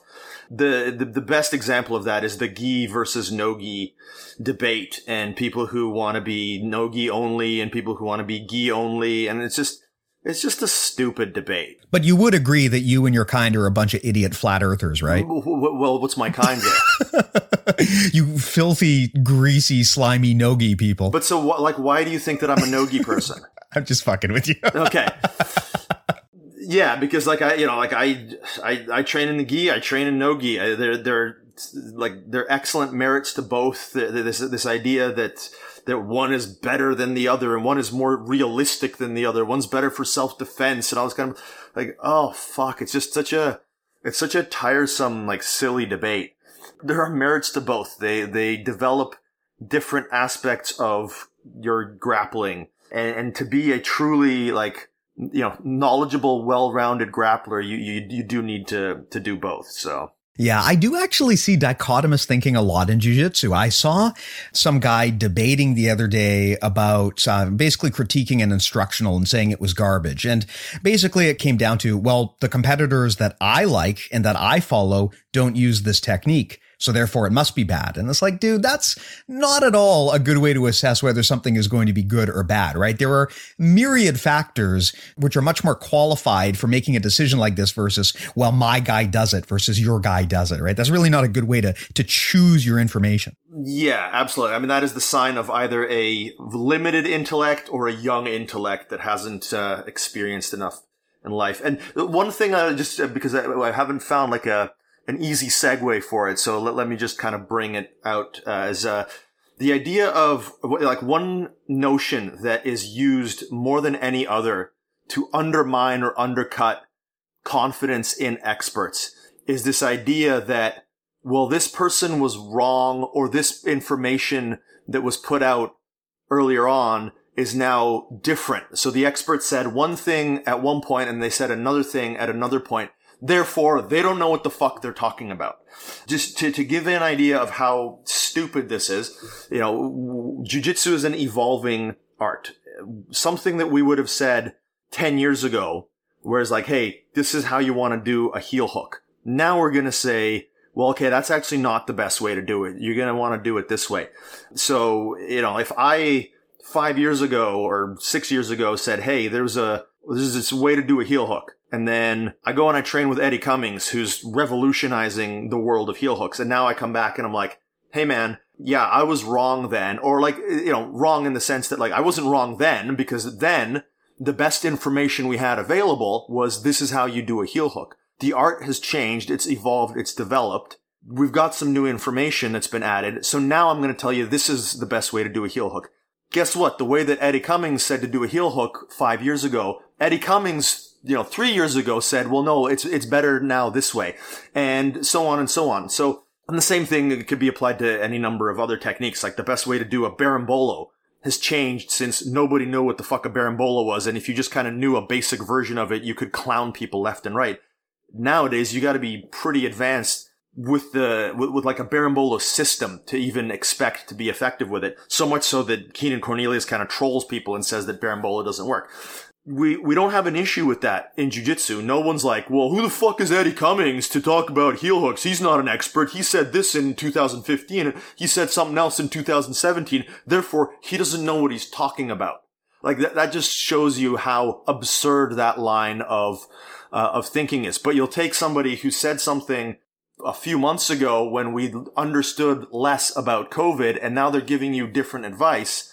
The, the, the best example of that is the gi versus no gi debate and people who want to be no gi only and people who want to be gi only. And it's just, It's just a stupid debate. But you would agree that you and your kind are a bunch of idiot flat earthers, right? Well, what's my kind you filthy, greasy, slimy nogi people. But so, like, why do you think that I'm a nogi person? I'm just fucking with you. okay. Yeah, because like I, you know, like I, I, I train in the gi, I train in nogi. They're, they're like they're excellent merits to both. This this idea that that one is better than the other and one is more realistic than the other. One's better for self defense and all this kind of like, oh fuck, it's just such a, it's such a tiresome, like silly debate. There are merits to both. They, they develop different aspects of your grappling and, and to be a truly like, you know, knowledgeable, well-rounded grappler, you, you, you do need to, to do both. So. Yeah, I do actually see dichotomous thinking a lot in jiu-jitsu. I saw some guy debating the other day about uh, basically critiquing an instructional and saying it was garbage. And basically it came down to, well, the competitors that I like and that I follow don't use this technique. So therefore it must be bad. And it's like, dude, that's not at all a good way to assess whether something is going to be good or bad, right? There are myriad factors which are much more qualified for making a decision like this versus, well, my guy does it versus your guy does it, right? That's really not a good way to, to choose your information. Yeah, absolutely. I mean, that is the sign of either a limited intellect or a young intellect that hasn't uh, experienced enough in life. And one thing I just, uh, because I, I haven't found like a, an easy segue for it. So let, let me just kind of bring it out uh, as uh, the idea of like one notion that is used more than any other to undermine or undercut confidence in experts is this idea that, well, this person was wrong or this information that was put out earlier on is now different. So the expert said one thing at one point and they said another thing at another point. Therefore, they don't know what the fuck they're talking about. Just to, to give an idea of how stupid this is, you know, jujitsu is an evolving art. Something that we would have said 10 years ago, whereas like, hey, this is how you want to do a heel hook. Now we're going to say, well, okay, that's actually not the best way to do it. You're going to want to do it this way. So, you know, if I five years ago or six years ago said, hey, there's a, this is this way to do a heel hook and then I go and I train with Eddie Cummings, who's revolutionizing the world of heel hooks. And now I come back and I'm like, hey man, yeah, I was wrong then. Or like, you know, wrong in the sense that like I wasn't wrong then because then the best information we had available was this is how you do a heel hook. The art has changed. It's evolved. It's developed. We've got some new information that's been added. So now I'm going to tell you this is the best way to do a heel hook. Guess what? The way that Eddie Cummings said to do a heel hook five years ago, Eddie Cummings you know, three years ago said, well, no, it's, it's better now this way and so on and so on. So, and the same thing could be applied to any number of other techniques. Like the best way to do a berimbolo has changed since nobody knew what the fuck a berimbolo was. And if you just kind of knew a basic version of it, you could clown people left and right. Nowadays, you got to be pretty advanced with the with, with, like a berimbolo system to even expect to be effective with it. So much so that Keenan Cornelius kind of trolls people and says that berimbolo doesn't work we we don't have an issue with that in jiu-jitsu. No one's like, well, who the fuck is Eddie Cummings to talk about heel hooks? He's not an expert. He said this in 2015. He said something else in 2017. Therefore, he doesn't know what he's talking about. Like that, that just shows you how absurd that line of, uh, of thinking is. But you'll take somebody who said something a few months ago when we understood less about COVID and now they're giving you different advice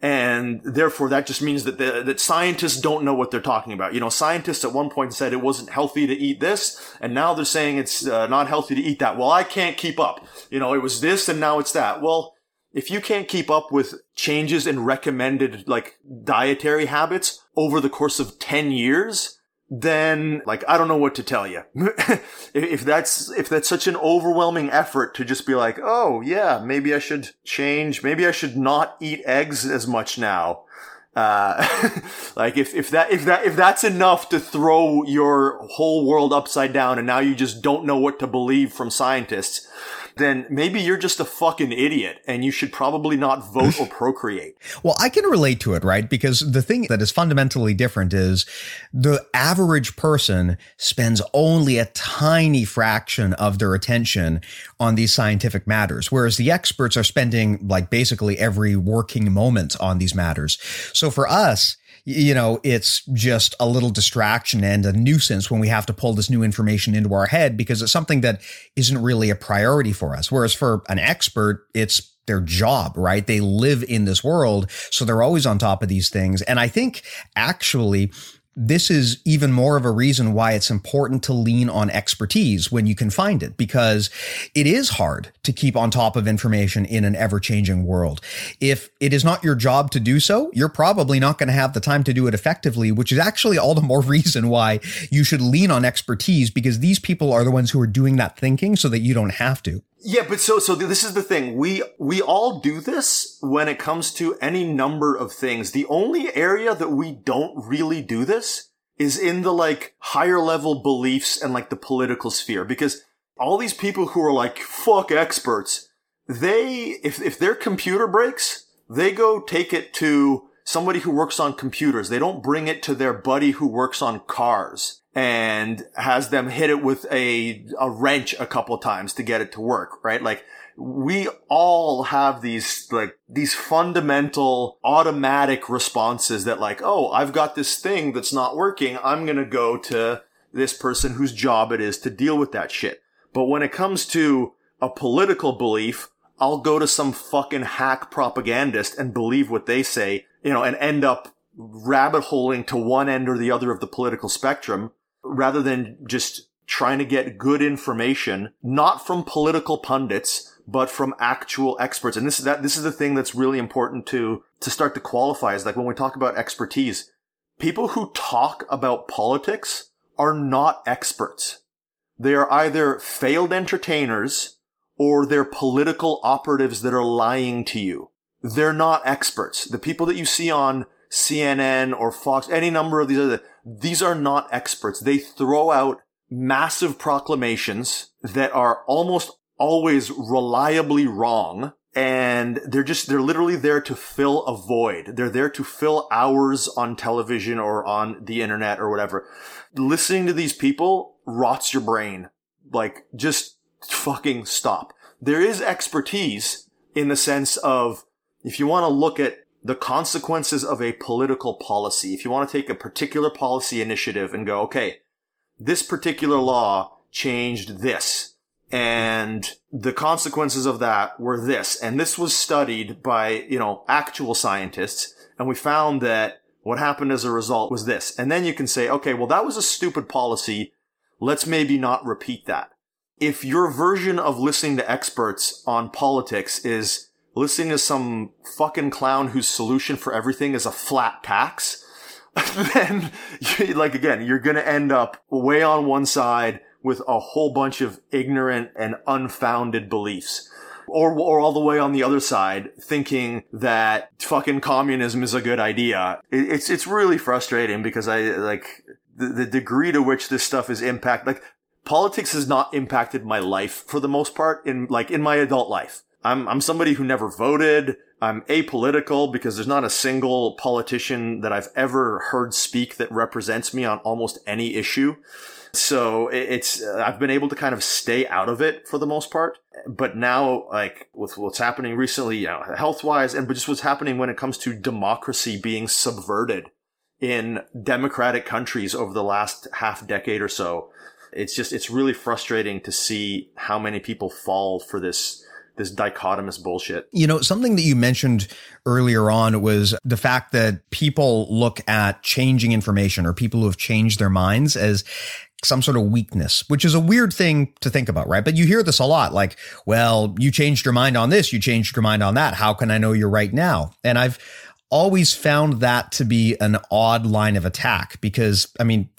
and therefore, that just means that the, that scientists don't know what they're talking about. You know, scientists at one point said it wasn't healthy to eat this, and now they're saying it's uh, not healthy to eat that. Well, I can't keep up. You know, it was this, and now it's that. Well, if you can't keep up with changes in recommended like dietary habits over the course of 10 years, then like I don't know what to tell you. if that's if that's such an overwhelming effort to just be like, "Oh, yeah, maybe I should change. Maybe I should not eat eggs as much now." Uh, like if, if that, if that, if that's enough to throw your whole world upside down and now you just don't know what to believe from scientists, then maybe you're just a fucking idiot and you should probably not vote or procreate. well, I can relate to it, right? Because the thing that is fundamentally different is the average person spends only a tiny fraction of their attention on these scientific matters, whereas the experts are spending like basically every working moment on these matters. So for us, you know, it's just a little distraction and a nuisance when we have to pull this new information into our head because it's something that isn't really a priority for us. Whereas for an expert, it's their job, right? They live in this world. So they're always on top of these things. And I think actually this is even more of a reason why it's important to lean on expertise when you can find it, because it is hard to keep on top of information in an ever changing world. If it is not your job to do so, you're probably not going to have the time to do it effectively, which is actually all the more reason why you should lean on expertise because these people are the ones who are doing that thinking so that you don't have to. Yeah, but so so this is the thing. We we all do this when it comes to any number of things. The only area that we don't really do this is in the like higher level beliefs and like the political sphere because all these people who are like fuck experts, they if if their computer breaks, they go take it to somebody who works on computers. They don't bring it to their buddy who works on cars and has them hit it with a, a wrench a couple times to get it to work, right? Like, we all have these, like, these fundamental automatic responses that like, oh, I've got this thing that's not working. I'm going to go to this person whose job it is to deal with that shit. But when it comes to a political belief, I'll go to some fucking hack propagandist and believe what they say, you know, and end up rabbit holing to one end or the other of the political spectrum rather than just trying to get good information, not from political pundits, but from actual experts. And this is that, this is the thing that's really important to, to start to qualify is like when we talk about expertise, people who talk about politics are not experts. They are either failed entertainers or they're political operatives that are lying to you. They're not experts. The people that you see on CNN or Fox, any number of these other, these are not experts. They throw out massive proclamations that are almost always reliably wrong. And they're just, they're literally there to fill a void. They're there to fill hours on television or on the internet or whatever. Listening to these people rots your brain. Like, just fucking stop. There is expertise in the sense of if you want to look at the consequences of a political policy. If you want to take a particular policy initiative and go, okay, this particular law changed this and the consequences of that were this. And this was studied by, you know, actual scientists. And we found that what happened as a result was this. And then you can say, okay, well, that was a stupid policy. Let's maybe not repeat that. If your version of listening to experts on politics is listening to some fucking clown whose solution for everything is a flat tax, then, like, again, you're gonna end up way on one side with a whole bunch of ignorant and unfounded beliefs. Or, or all the way on the other side, thinking that fucking communism is a good idea. it's, it's really frustrating because I, like, the, the degree to which this stuff is impact, like, politics has not impacted my life for the most part in, like, in my adult life. I'm, I'm somebody who never voted. I'm apolitical because there's not a single politician that I've ever heard speak that represents me on almost any issue. So it's, I've been able to kind of stay out of it for the most part. But now, like with what's happening recently, you know, health wise and just what's happening when it comes to democracy being subverted in democratic countries over the last half decade or so, it's just, it's really frustrating to see how many people fall for this this dichotomous bullshit. You know, something that you mentioned earlier on was the fact that people look at changing information or people who have changed their minds as some sort of weakness, which is a weird thing to think about, right? But you hear this a lot like, well, you changed your mind on this, you changed your mind on that. How can I know you're right now? And I've always found that to be an odd line of attack because, I mean,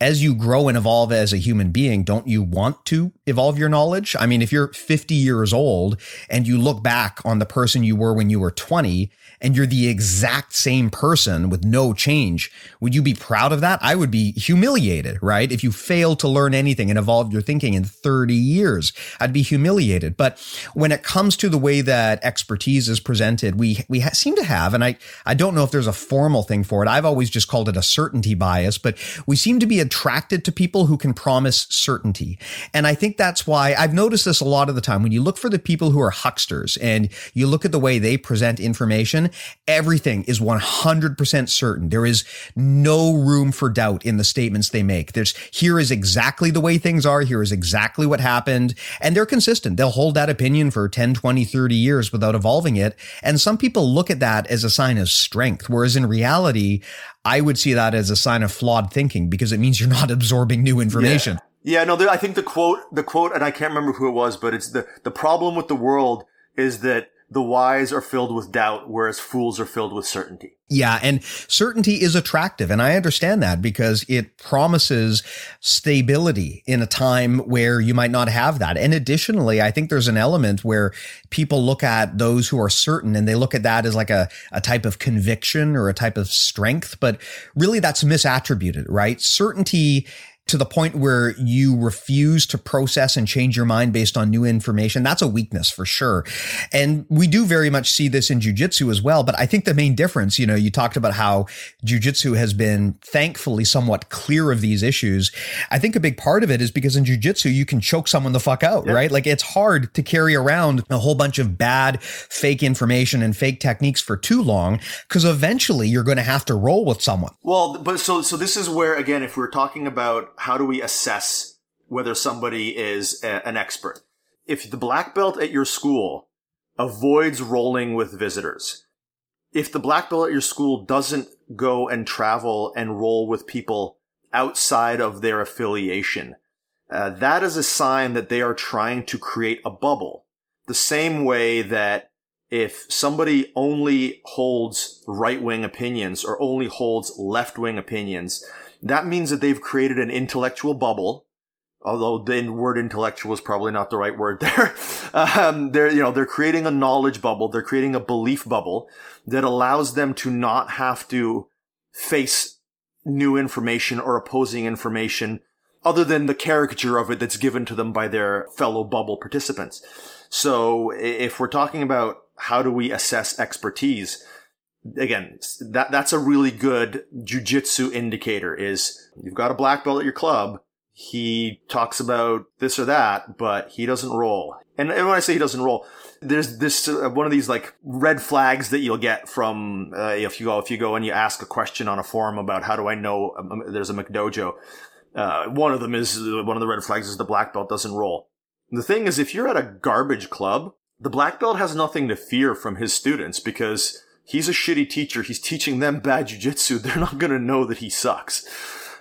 as you grow and evolve as a human being, don't you want to evolve your knowledge? I mean, if you're 50 years old and you look back on the person you were when you were 20 and you're the exact same person with no change, would you be proud of that? I would be humiliated, right? If you fail to learn anything and evolve your thinking in 30 years, I'd be humiliated. But when it comes to the way that expertise is presented, we, we seem to have, and I, I don't know if there's a formal thing for it. I've always just called it a certainty bias, but we seem to be attracted to people who can promise certainty. And I think that's why I've noticed this a lot of the time. When you look for the people who are hucksters and you look at the way they present information, everything is 100% certain. There is no room for doubt in the statements they make. There's here is exactly the way things are. Here is exactly what happened. And they're consistent. They'll hold that opinion for 10, 20, 30 years without evolving it. And some people look at that as a sign of strength. Whereas in reality, I would see that as a sign of flawed thinking because it means you're not absorbing new information. Yeah. Yeah, no, I think the quote, the quote, and I can't remember who it was, but it's the, the problem with the world is that the wise are filled with doubt, whereas fools are filled with certainty. Yeah. And certainty is attractive. And I understand that because it promises stability in a time where you might not have that. And additionally, I think there's an element where people look at those who are certain and they look at that as like a, a type of conviction or a type of strength. But really that's misattributed, right? Certainty to the point where you refuse to process and change your mind based on new information, that's a weakness for sure. And we do very much see this in jujitsu as well. But I think the main difference, you know, you talked about how jujitsu has been thankfully somewhat clear of these issues. I think a big part of it is because in jujitsu, you can choke someone the fuck out, right? Like it's hard to carry around a whole bunch of bad fake information and fake techniques for too long because eventually you're going to have to roll with someone. Well, but so, so this is where, again, if we're talking about how do we assess whether somebody is a, an expert? If the black belt at your school avoids rolling with visitors, if the black belt at your school doesn't go and travel and roll with people outside of their affiliation, uh, that is a sign that they are trying to create a bubble. The same way that if somebody only holds right wing opinions or only holds left wing opinions, that means that they've created an intellectual bubble. Although the word intellectual is probably not the right word there. um, they're, you know, they're creating a knowledge bubble. They're creating a belief bubble that allows them to not have to face new information or opposing information other than the caricature of it that's given to them by their fellow bubble participants. So if we're talking about how do we assess expertise, again, that that's a really good jujitsu indicator. Is you've got a black belt at your club. He talks about this or that, but he doesn't roll. And, and when I say he doesn't roll, there's this uh, one of these like red flags that you'll get from uh, if you go if you go and you ask a question on a forum about how do I know um, there's a McDojo. Uh, one of them is one of the red flags is the black belt doesn't roll. The thing is, if you're at a garbage club, the black belt has nothing to fear from his students because he's a shitty teacher. He's teaching them bad jujitsu. They're not going to know that he sucks.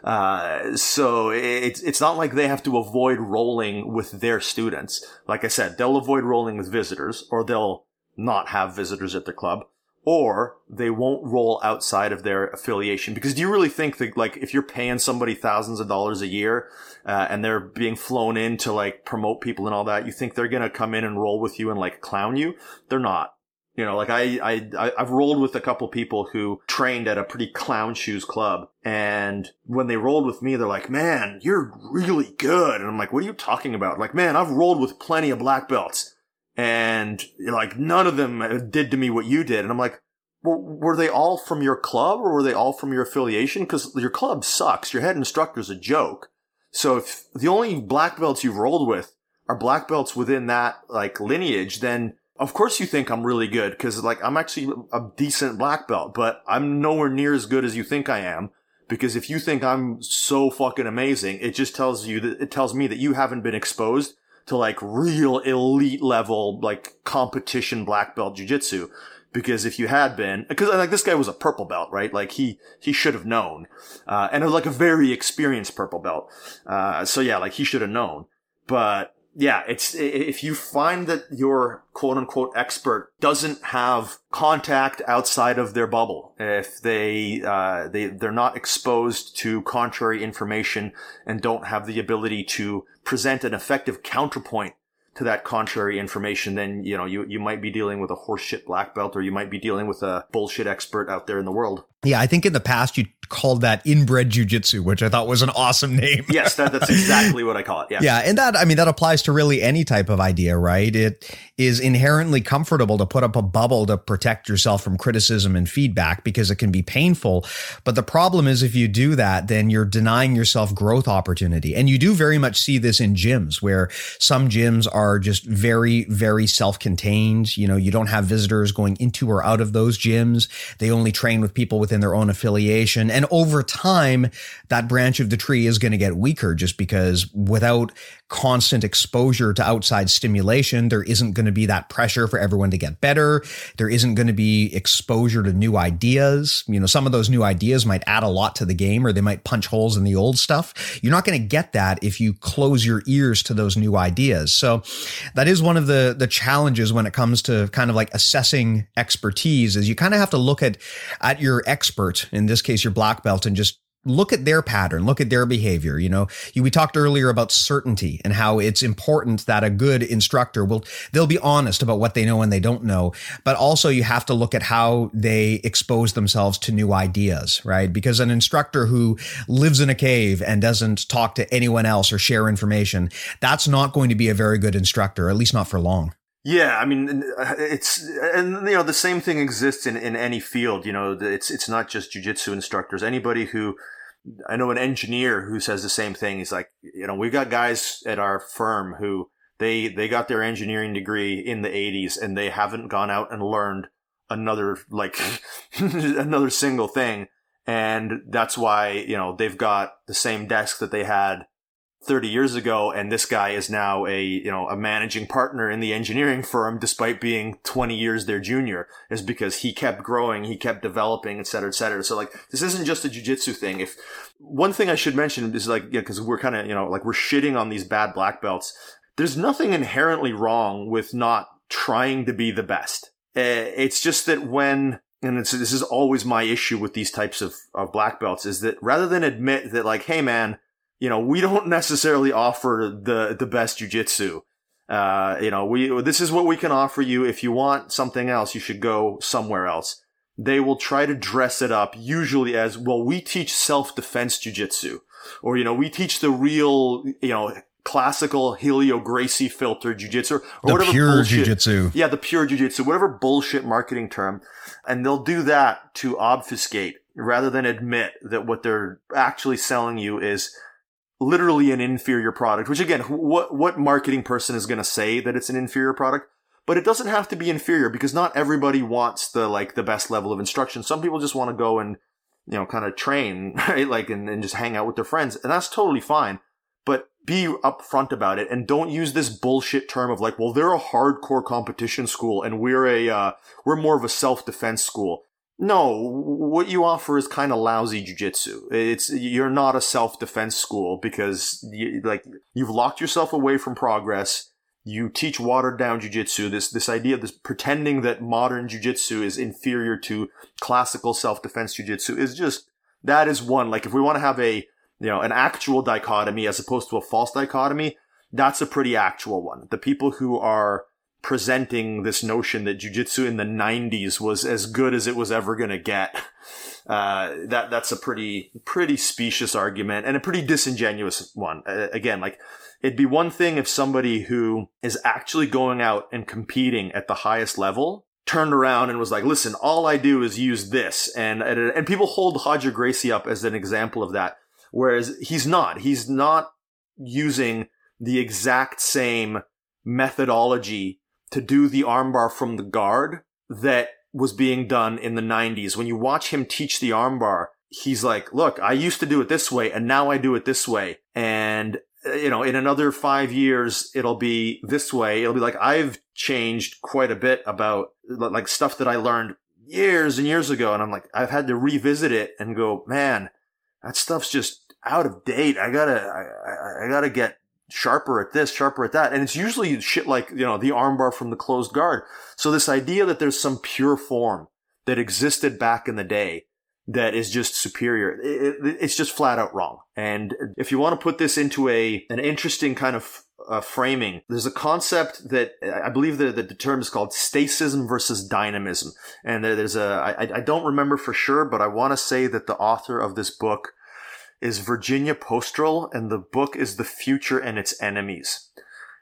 Uh, so it's, it's not like they have to avoid rolling with their students. Like I said, they'll avoid rolling with visitors or they'll not have visitors at their club or they won't roll outside of their affiliation. Because do you really think that, like, if you're paying somebody thousands of dollars a year, uh, and they're being flown in to, like, promote people and all that, you think they're gonna come in and roll with you and, like, clown you? They're not. You know, like I, I, I've rolled with a couple people who trained at a pretty clown shoes club. And when they rolled with me, they're like, man, you're really good. And I'm like, what are you talking about? Like, man, I've rolled with plenty of black belts and like none of them did to me what you did. And I'm like, well, were they all from your club or were they all from your affiliation? Cause your club sucks. Your head instructor's a joke. So if the only black belts you've rolled with are black belts within that like lineage, then of course you think I'm really good because like I'm actually a decent black belt, but I'm nowhere near as good as you think I am. Because if you think I'm so fucking amazing, it just tells you that it tells me that you haven't been exposed to like real elite level, like competition black belt jujitsu. Because if you had been, because like this guy was a purple belt, right? Like he, he should have known. Uh, and like a very experienced purple belt. Uh, so yeah, like he should have known. But yeah, it's if you find that your quote unquote expert doesn't have contact outside of their bubble, if they uh, they they're not exposed to contrary information and don't have the ability to present an effective counterpoint to that contrary information, then you know you you might be dealing with a horseshit black belt, or you might be dealing with a bullshit expert out there in the world. Yeah, I think in the past you called that inbred jujitsu, which I thought was an awesome name. yes, that, that's exactly what I call it. Yeah. Yeah. And that, I mean, that applies to really any type of idea, right? It is inherently comfortable to put up a bubble to protect yourself from criticism and feedback because it can be painful. But the problem is if you do that, then you're denying yourself growth opportunity. And you do very much see this in gyms where some gyms are just very, very self-contained. You know, you don't have visitors going into or out of those gyms. They only train with people within their own affiliation. And and over time, that branch of the tree is going to get weaker just because without constant exposure to outside stimulation, there isn't going to be that pressure for everyone to get better. There isn't going to be exposure to new ideas. You know, some of those new ideas might add a lot to the game or they might punch holes in the old stuff. You're not going to get that if you close your ears to those new ideas. So that is one of the, the challenges when it comes to kind of like assessing expertise is you kind of have to look at, at your expert, in this case, your black belt and just look at their pattern, look at their behavior. You know, we talked earlier about certainty and how it's important that a good instructor will, they'll be honest about what they know and they don't know. But also you have to look at how they expose themselves to new ideas, right? Because an instructor who lives in a cave and doesn't talk to anyone else or share information, that's not going to be a very good instructor, at least not for long. Yeah, I mean, uh, it's and you know the same thing exists in, in any field. You know, it's it's not just jujitsu instructors. Anybody who I know an engineer who says the same thing. He's like, you know, we've got guys at our firm who they they got their engineering degree in the 80s and they haven't gone out and learned another like another single thing and that's why you know they've got the same desk that they had 30 years ago and this guy is now a you know a managing partner in the engineering firm despite being 20 years their junior is because he kept growing he kept developing et cetera et cetera. So like this isn't just a jiu-jitsu thing. If one thing i should mention is like yeah because we're kind of you know like we're shitting on these bad black belts. There's nothing inherently wrong with not trying to be the best. Eh, it's just that when and this is always my issue with these types of, of black belts is that rather than admit that like hey man you know, we don't necessarily offer the, the best jujitsu. Uh, you know, we, this is what we can offer you. If you want something else, you should go somewhere else. They will try to dress it up usually as, well, we teach self-defense jujitsu. Or, you know, we teach the real, you know, classical Helio Gracie filter jujitsu or the whatever pure bullshit. jujitsu. Yeah, the pure jujitsu, whatever bullshit marketing term. And they'll do that to obfuscate rather than admit that what they're actually selling you is literally an inferior product, which again, what, what marketing person is going to say that it's an inferior product? But it doesn't have to be inferior because not everybody wants the, like, the best level of instruction. Some people just want to go and, you know, kind of train, right? Like, and, and just hang out with their friends. And that's totally fine. But be upfront about it and don't use this bullshit term of like, well, they're a hardcore competition school and we're a, uh, we're more of a self-defense school. No, what you offer is kind of lousy jujitsu. It's you're not a self defense school because you, like you've locked yourself away from progress. You teach watered down jujitsu. This this idea of this pretending that modern jujitsu is inferior to classical self defense jujitsu is just that is one. Like if we want to have a you know an actual dichotomy as opposed to a false dichotomy, that's a pretty actual one. The people who are presenting this notion that jujitsu in the 90s was as good as it was ever going to get. Uh, that that's a pretty pretty specious argument and a pretty disingenuous one. Uh, again, like it'd be one thing if somebody who is actually going out and competing at the highest level turned around and was like, "Listen, all I do is use this," and and, and people hold Roger Gracie up as an example of that, whereas he's not. He's not using the exact same methodology to do the armbar from the guard that was being done in the 90s. When you watch him teach the armbar, he's like, look, I used to do it this way and now I do it this way. And, uh, you know, in another five years, it'll be this way. It'll be like, I've changed quite a bit about like stuff that I learned years and years ago. And I'm like, I've had to revisit it and go, man, that stuff's just out of date. I gotta, I, I, I gotta get sharper at this, sharper at that. And it's usually shit like, you know, the armbar from the closed guard. So this idea that there's some pure form that existed back in the day that is just superior, it, it, it's just flat out wrong. And if you want to put this into a, an interesting kind of uh, framing. There's a concept that I believe the, the term is called stasis versus dynamism. And there's a I, I don't remember for sure, but I want to say that the author of this book is Virginia Postrel, and the book is The Future and Its Enemies.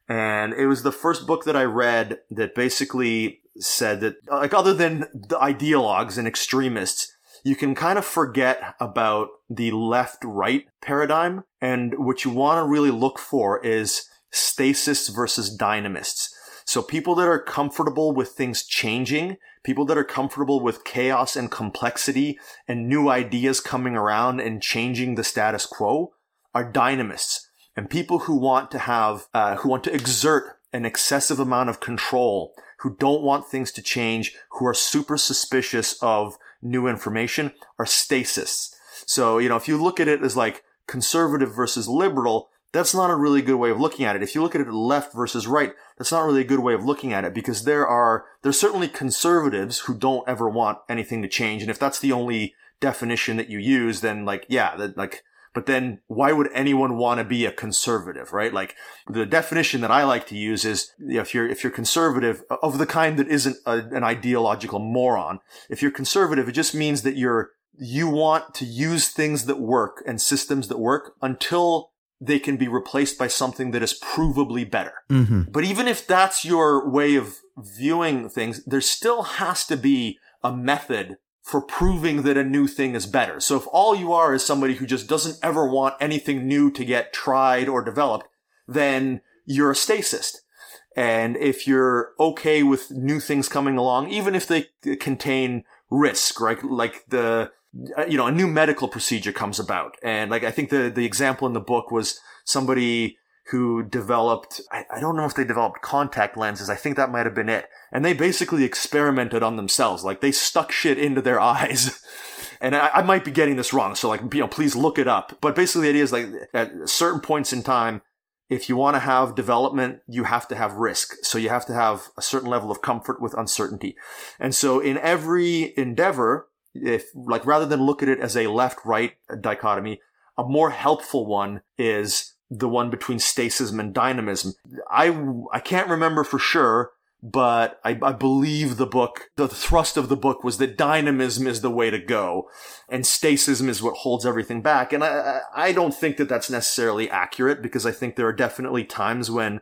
And it was the first book that I read that basically said that, like, other than the ideologues and extremists, you can kind of forget about the left right paradigm. And what you want to really look for is stasists versus dynamists. So people that are comfortable with things changing, people that are comfortable with chaos and complexity and new ideas coming around and changing the status quo are dynamists. And people who want to have, uh, who want to exert an excessive amount of control, who don't want things to change, who are super suspicious of new information are stasists So, you know, if you look at it as like conservative versus liberal, that's not a really good way of looking at it. If you look at it left versus right, that's not really a good way of looking at it because there are, there's certainly conservatives who don't ever want anything to change. And if that's the only definition that you use, then like, yeah, that like, but then why would anyone want to be a conservative, right? Like the definition that I like to use is you know, if you're, if you're conservative of the kind that isn't a, an ideological moron, if you're conservative, it just means that you're, you want to use things that work and systems that work until they can be replaced by something that is provably better. Mm-hmm. But even if that's your way of viewing things, there still has to be a method for proving that a new thing is better. So if all you are is somebody who just doesn't ever want anything new to get tried or developed, then you're a stasist. And if you're okay with new things coming along, even if they contain risk, right? Like the, Uh, you know, a new medical procedure comes about. And like, I think the, the example in the book was somebody who developed, I, I, don't know if they developed contact lenses. I think that might have been it. And they basically experimented on themselves. Like they stuck shit into their eyes. and I, I might be getting this wrong. So like, you know, please look it up. But basically the idea is like at certain points in time, if you want to have development, you have to have risk. So you have to have a certain level of comfort with uncertainty. And so in every endeavor, if like rather than look at it as a left right dichotomy, a more helpful one is the one between stasism and dynamism. I I can't remember for sure, but I, I believe the book, the thrust of the book was that dynamism is the way to go, and stasism is what holds everything back. And I I don't think that that's necessarily accurate because I think there are definitely times when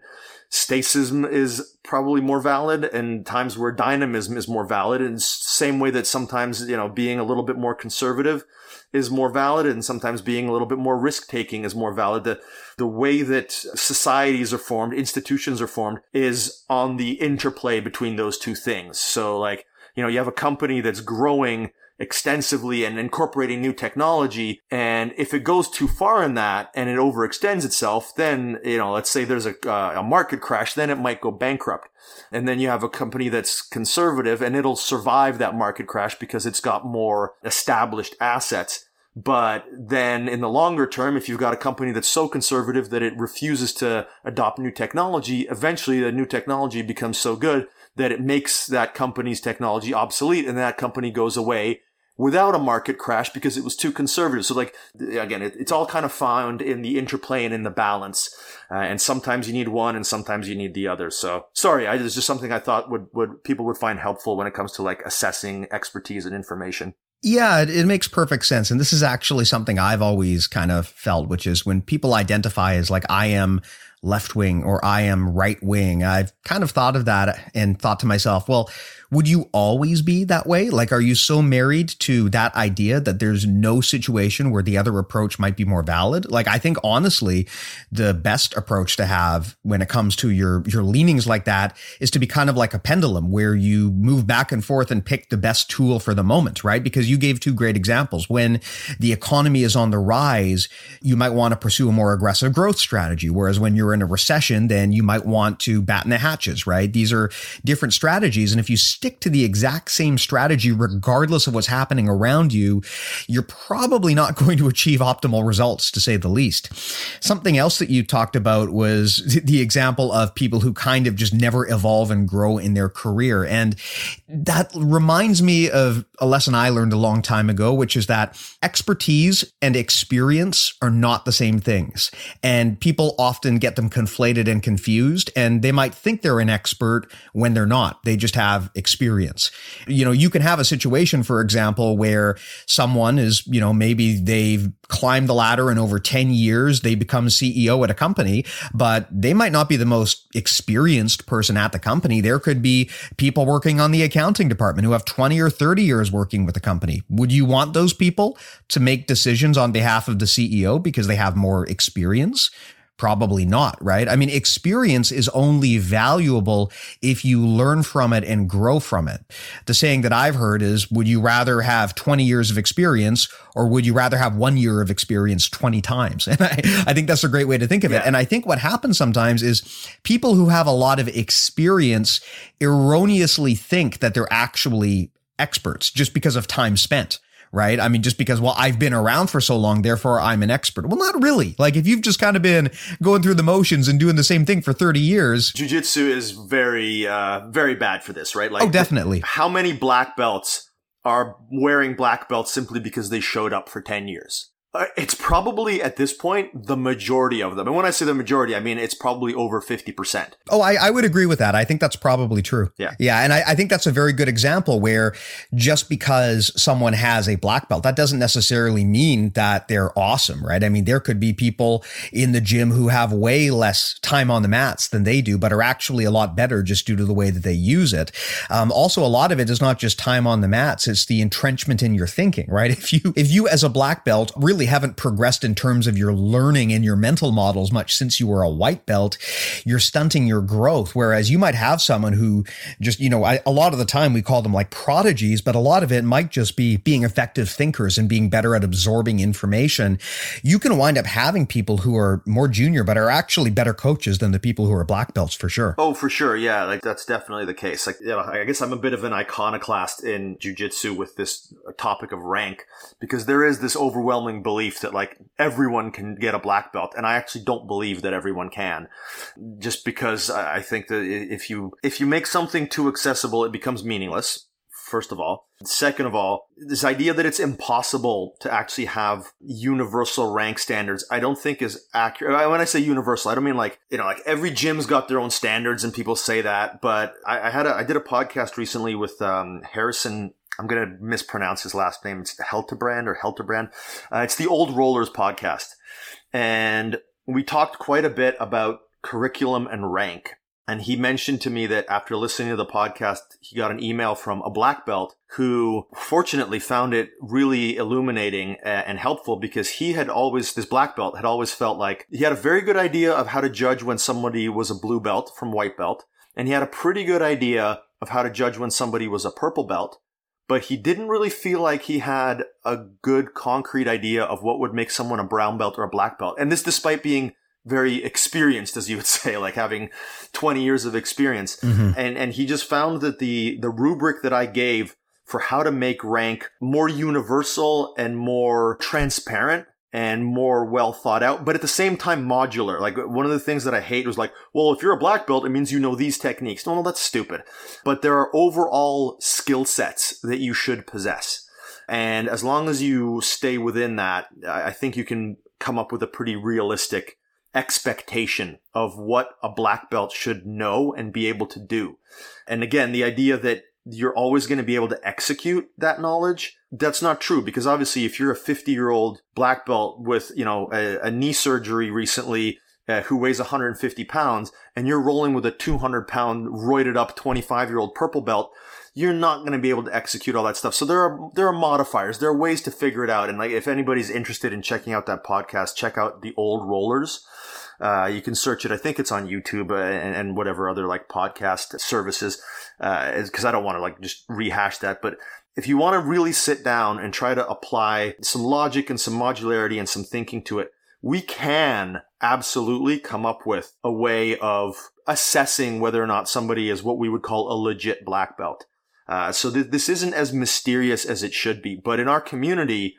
stasism is probably more valid and times where dynamism is more valid in same way that sometimes, you know, being a little bit more conservative is more valid and sometimes being a little bit more risk taking is more valid. The, the way that societies are formed, institutions are formed is on the interplay between those two things. So like, you know, you have a company that's growing extensively and incorporating new technology. And if it goes too far in that and it overextends itself, then, you know, let's say there's a, uh, a market crash, then it might go bankrupt. And then you have a company that's conservative and it'll survive that market crash because it's got more established assets. But then in the longer term, if you've got a company that's so conservative that it refuses to adopt new technology, eventually the new technology becomes so good that it makes that company's technology obsolete and that company goes away without a market crash because it was too conservative. So like, again, it, it's all kind of found in the interplay and in the balance. Uh, and sometimes you need one and sometimes you need the other. So sorry, I, it's just something I thought would, would people would find helpful when it comes to like assessing expertise and information. Yeah, it, it, makes perfect sense. And this is actually something I've always kind of felt, which is when people identify as like, I am left wing or I am right wing, I've kind of thought of that and thought to myself, well, would you always be that way? Like, are you so married to that idea that there's no situation where the other approach might be more valid? Like, I think honestly, the best approach to have when it comes to your, your leanings like that is to be kind of like a pendulum where you move back and forth and pick the best tool for the moment, right? Because you gave two great examples. When the economy is on the rise, you might want to pursue a more aggressive growth strategy. Whereas when you're in a recession, then you might want to batten the hatches, right? These are different strategies. And if you stick to the exact same strategy regardless of what's happening around you, you're probably not going to achieve optimal results to say the least. Something else that you talked about was the example of people who kind of just never evolve and grow in their career. And that reminds me of a lesson I learned a long time ago, which is that expertise and experience are not the same things. And people often get them conflated and confused, and they might think they're an expert when they're not. They just have experience. You know, you can have a situation, for example, where someone is, you know, maybe they've climbed the ladder and over 10 years they become CEO at a company, but they might not be the most experienced person at the company. There could be people working on the accounting department who have 20 or 30 years working with the company. Would you want those people to make decisions on behalf of the CEO because they have more experience? Probably not, right? I mean, experience is only valuable if you learn from it and grow from it. The saying that I've heard is, would you rather have 20 years of experience or would you rather have one year of experience 20 times? And I, I think that's a great way to think of it. And I think what happens sometimes is people who have a lot of experience erroneously think that they're actually experts just because of time spent right? I mean, just because, well, I've been around for so long, therefore I'm an expert. Well, not really. Like if you've just kind of been going through the motions and doing the same thing for 30 years. Jiu-jitsu is very, uh, very bad for this, right? Like, oh, definitely. How many black belts are wearing black belts simply because they showed up for 10 years? Uh, it's probably at this point the majority of them. And when I say the majority, I mean it's probably over 50%. Oh, I, I would agree with that. I think that's probably true. Yeah. Yeah. And I, I think that's a very good example where just because someone has a black belt, that doesn't necessarily mean that they're awesome, right? I mean, there could be people in the gym who have way less time on the mats than they do, but are actually a lot better just due to the way that they use it. Um, also, a lot of it is not just time on the mats, it's the entrenchment in your thinking, right? If you, if you as a black belt really haven't progressed in terms of your learning and your mental models much since you were a white belt, you're stunting your growth. Whereas you might have someone who just, you know, I, a lot of the time we call them like prodigies, but a lot of it might just be being effective thinkers and being better at absorbing information. You can wind up having people who are more junior, but are actually better coaches than the people who are black belts for sure. Oh, for sure. Yeah. Like that's definitely the case. Like, you know, I guess I'm a bit of an iconoclast in jujitsu with this topic of rank because there is this overwhelming belief that like everyone can get a black belt. And I actually don't believe that everyone can just because I think that if you, if you make something too accessible, it becomes meaningless. First of all. Second of all, this idea that it's impossible to actually have universal rank standards, I don't think is accurate. When I say universal, I don't mean like, you know, like every gym's got their own standards and people say that, but I, I had a, I did a podcast recently with, um, Harrison I'm going to mispronounce his last name. It's Heltebrand or Heltebrand. Uh, it's the Old Rollers podcast. And we talked quite a bit about curriculum and rank. And he mentioned to me that after listening to the podcast, he got an email from a black belt who fortunately found it really illuminating uh, and helpful because he had always, this black belt had always felt like he had a very good idea of how to judge when somebody was a blue belt from white belt. And he had a pretty good idea of how to judge when somebody was a purple belt but he didn't really feel like he had a good concrete idea of what would make someone a brown belt or a black belt. And this despite being very experienced, as you would say, like having 20 years of experience. Mm-hmm. And, and he just found that the, the rubric that I gave for how to make rank more universal and more transparent and more well thought out, but at the same time modular. Like one of the things that I hate was like, well, if you're a black belt, it means you know these techniques. No, no, that's stupid. But there are overall skill sets that you should possess. And as long as you stay within that, I think you can come up with a pretty realistic expectation of what a black belt should know and be able to do. And again, the idea that you're always going to be able to execute that knowledge. That's not true because obviously if you're a 50 year old black belt with, you know, a, a knee surgery recently uh, who weighs 150 pounds and you're rolling with a 200 pound roided up 25 year old purple belt, you're not going to be able to execute all that stuff. So there are, there are modifiers. There are ways to figure it out. And like, if anybody's interested in checking out that podcast, check out the old rollers. Uh, you can search it. I think it's on YouTube uh, and, and whatever other like podcast services. Uh because uh, I don't want to like just rehash that, but if you want to really sit down and try to apply some logic and some modularity and some thinking to it, we can absolutely come up with a way of assessing whether or not somebody is what we would call a legit black belt. Uh, so th- this isn't as mysterious as it should be. But in our community,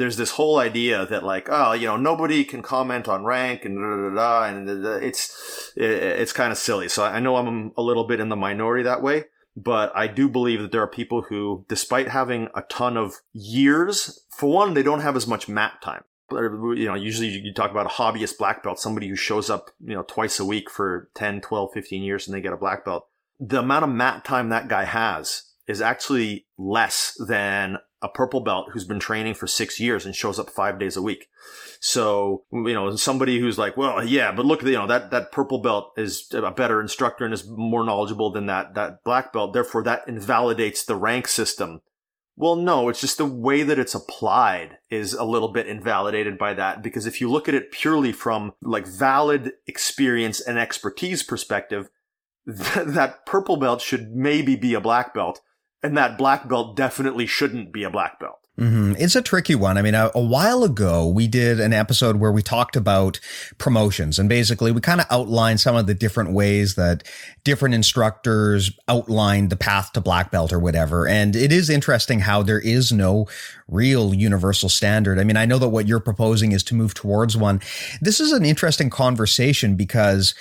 there's this whole idea that like, oh, you know, nobody can comment on rank and da, da, da, and it's it, it's kind of silly. So I know I'm a little bit in the minority that way, but I do believe that there are people who, despite having a ton of years, for one, they don't have as much map time. But you know, usually you talk about a hobbyist black belt, somebody who shows up, you know, twice a week for 10, 12, 15 years and they get a black belt. The amount of mat time that guy has is actually less than a purple belt who's been training for six years and shows up five days a week. So, you know, somebody who's like, well, yeah, but look, you know, that, that purple belt is a better instructor and is more knowledgeable than that, that black belt. Therefore, that invalidates the rank system. Well, no, it's just the way that it's applied is a little bit invalidated by that. Because if you look at it purely from like valid experience and expertise perspective, th- that purple belt should maybe be a black belt and that black belt definitely shouldn't be a black belt. Mm-hmm. It's a tricky one. I mean, a, a, while ago, we did an episode where we talked about promotions and basically we kind of outlined some of the different ways that different instructors outlined the path to black belt or whatever. And it is interesting how there is no real universal standard. I mean, I know that what you're proposing is to move towards one. This is an interesting conversation because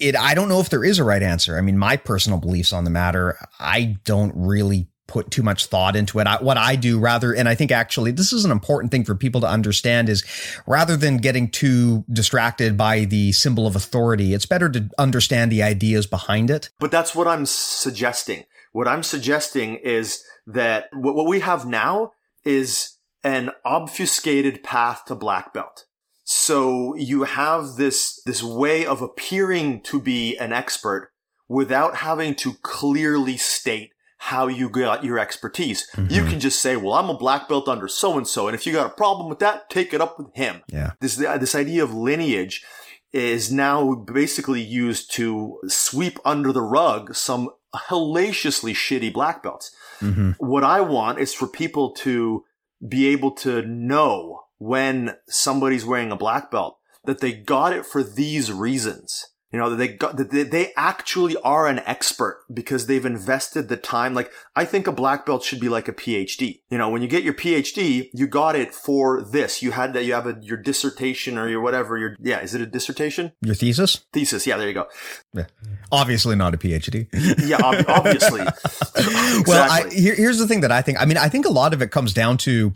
it, I don't know if there is a right answer. I mean, my personal beliefs on the matter, I don't really put too much thought into it. I, what I do rather, and I think actually this is an important thing for people to understand is rather than getting too distracted by the symbol of authority, it's better to understand the ideas behind it. But that's what I'm suggesting. What I'm suggesting is that what we have now is an obfuscated path to black belt. So you have this, this way of appearing to be an expert without having to clearly state how you got your expertise. Mm-hmm. You can just say, well, I'm a black belt under so and so. And if you got a problem with that, take it up with him. Yeah. This, this idea of lineage is now basically used to sweep under the rug some hellaciously shitty black belts. Mm-hmm. What I want is for people to be able to know when somebody's wearing a black belt that they got it for these reasons. You know, that they got, that they actually are an expert because they've invested the time. Like, I think a black belt should be like a PhD. You know, when you get your PhD, you got it for this. You had that, you have a, your dissertation or your whatever, your, yeah, is it a dissertation? Your thesis? Thesis. Yeah, there you go. Yeah. Obviously not a PhD. yeah, ob- obviously. exactly. Well, I, here, here's the thing that I think, I mean, I think a lot of it comes down to,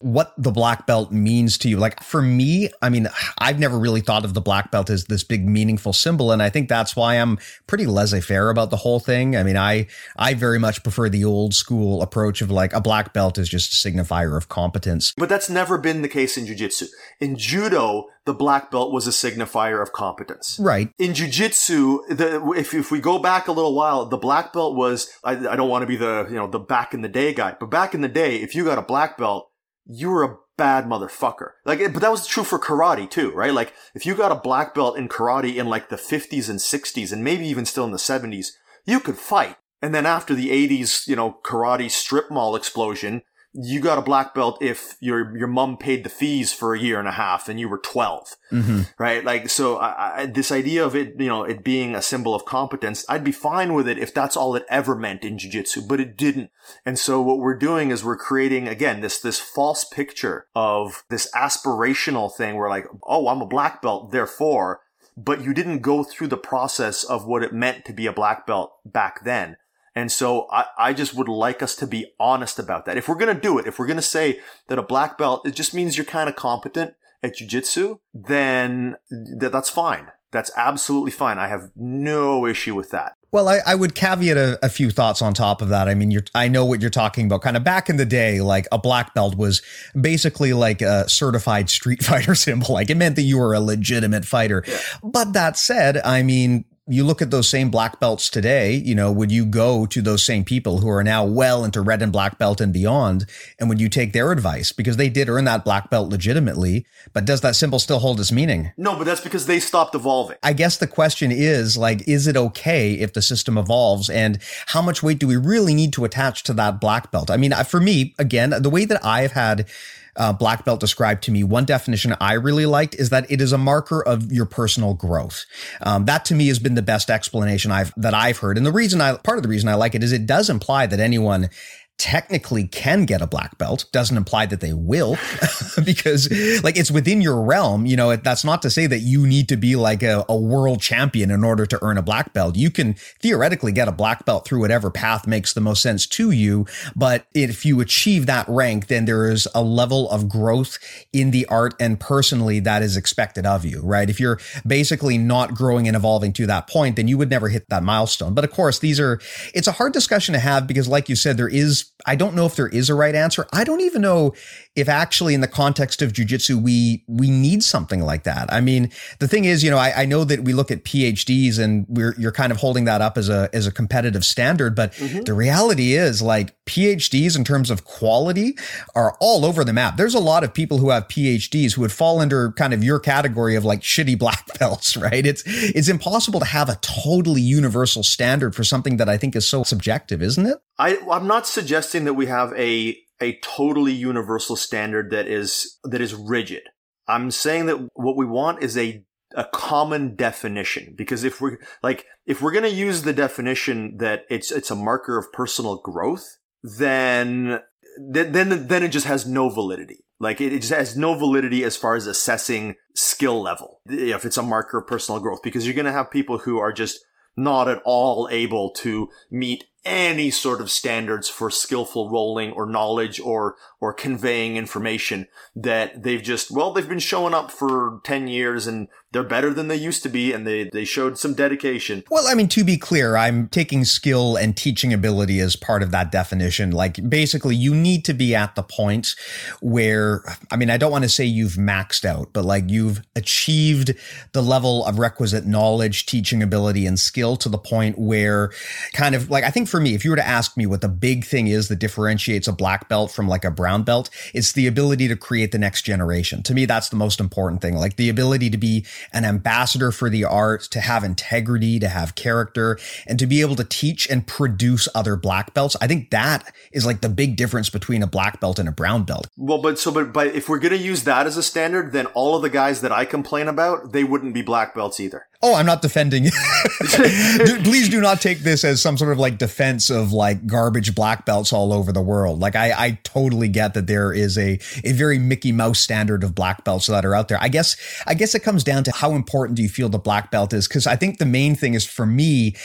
what the black belt means to you. Like for me, I mean, I've never really thought of the black belt as this big meaningful symbol. And I think that's why I'm pretty laissez faire about the whole thing. I mean, I, I very much prefer the old school approach of like a black belt is just a signifier of competence. But that's never been the case in jujitsu. In judo, the black belt was a signifier of competence. Right. In jujitsu, the, if, if we go back a little while, the black belt was, I, I don't want to be the, you know, the back in the day guy, but back in the day, if you got a black belt, you were a bad motherfucker. Like, but that was true for karate too, right? Like, if you got a black belt in karate in like the 50s and 60s and maybe even still in the 70s, you could fight. And then after the 80s, you know, karate strip mall explosion, you got a black belt if your your mom paid the fees for a year and a half and you were 12 mm-hmm. right? Like so I, I, this idea of it you know it being a symbol of competence i'd be fine with it if that's all it ever meant in jiu-jitsu but it didn't. And so what we're doing is we're creating again this this false picture of this aspirational thing where like oh i'm a black belt therefore but you didn't go through the process of what it meant to be a black belt back then and so I, I just would like us to be honest about that. If we're going to do it, if we're going to say that a black belt, it just means you're kind of competent at jujitsu, then th- that's fine. That's absolutely fine. I have no issue with that. Well, I, I would caveat a, a, few thoughts on top of that. I mean, I know what you're talking about. Kind of back in the day, like a black belt was basically like a certified street fighter symbol. Like it meant that you were a legitimate fighter. Yeah. But that said, I mean, you look at those same black belts today, you know, would you go to those same people who are now well into red and black belt and beyond? And would you take their advice? Because they did earn that black belt legitimately, but does that symbol still hold its meaning? No, but that's because they stopped evolving. I guess the question is like, is it okay if the system evolves? And how much weight do we really need to attach to that black belt? I mean, for me, again, the way that I've had uh, black belt described to me, one definition I really liked is that it is a marker of your personal growth. Um, that to me has been the best explanation I've that I've heard. And the reason I part of the reason I like it is it does imply that anyone technically can get a black belt. Doesn't imply that they will because like it's within your realm. You know that's not to say that you need to be like a, a, world champion in order to earn a black belt. You can theoretically get a black belt through whatever path makes the most sense to you but if you achieve that rank then there is a level of growth in the art and personally that is expected of you right? If you're basically not growing and evolving to that point then you would never hit that milestone. But of course these are it's a hard discussion to have because like you said there is I don't know if there is a right answer. I don't even know if actually in the context of jujitsu, we, we need something like that. I mean, the thing is, you know, I, I know that we look at PhDs and we're, you're kind of holding that up as a, as a competitive standard, but mm-hmm. the reality is like PhDs in terms of quality are all over the map. There's a lot of people who have PhDs who would fall under kind of your category of like shitty black belts, right? It's, it's impossible to have a totally universal standard for something that I think is so subjective, isn't it? I, I'm not suggesting that we have a a totally universal standard that is that is rigid. I'm saying that what we want is a a common definition because if we're like if we're going to use the definition that it's it's a marker of personal growth then then then it just has no validity like it just has no validity as far as assessing skill level if it's a marker of personal growth because you're going to have people who are just not at all able to meet any sort of standards for skillful rolling or knowledge or or conveying information that they've just well they've been showing up for 10 years and they're better than they used to be and they they showed some dedication. Well i mean to be clear i'm taking skill and teaching ability as part of that definition. Like basically you need to be at the point where i mean i don't want to say you've maxed out but like you've achieved the level of requisite knowledge teaching ability and skill to the point where kind of like i think for me if you were to ask me what the big thing is that differentiates a black belt from like a brown belt it's the ability to create the next generation. To me that's the most important thing like the ability to be an ambassador for the art, to have integrity, to have character, and to be able to teach and produce other black belts. I think that is like the big difference between a black belt and a brown belt. Well, but so, but, but if we're going to use that as a standard, then all of the guys that I complain about, they wouldn't be black belts either. Oh, I'm not defending. Please do not take this as some sort of like defense of like garbage black belts all over the world. Like I, I totally get that there is a, a very Mickey Mouse standard of black belts that are out there. I guess, I guess it comes down to how important do you feel the black belt is? Cause I think the main thing is for me.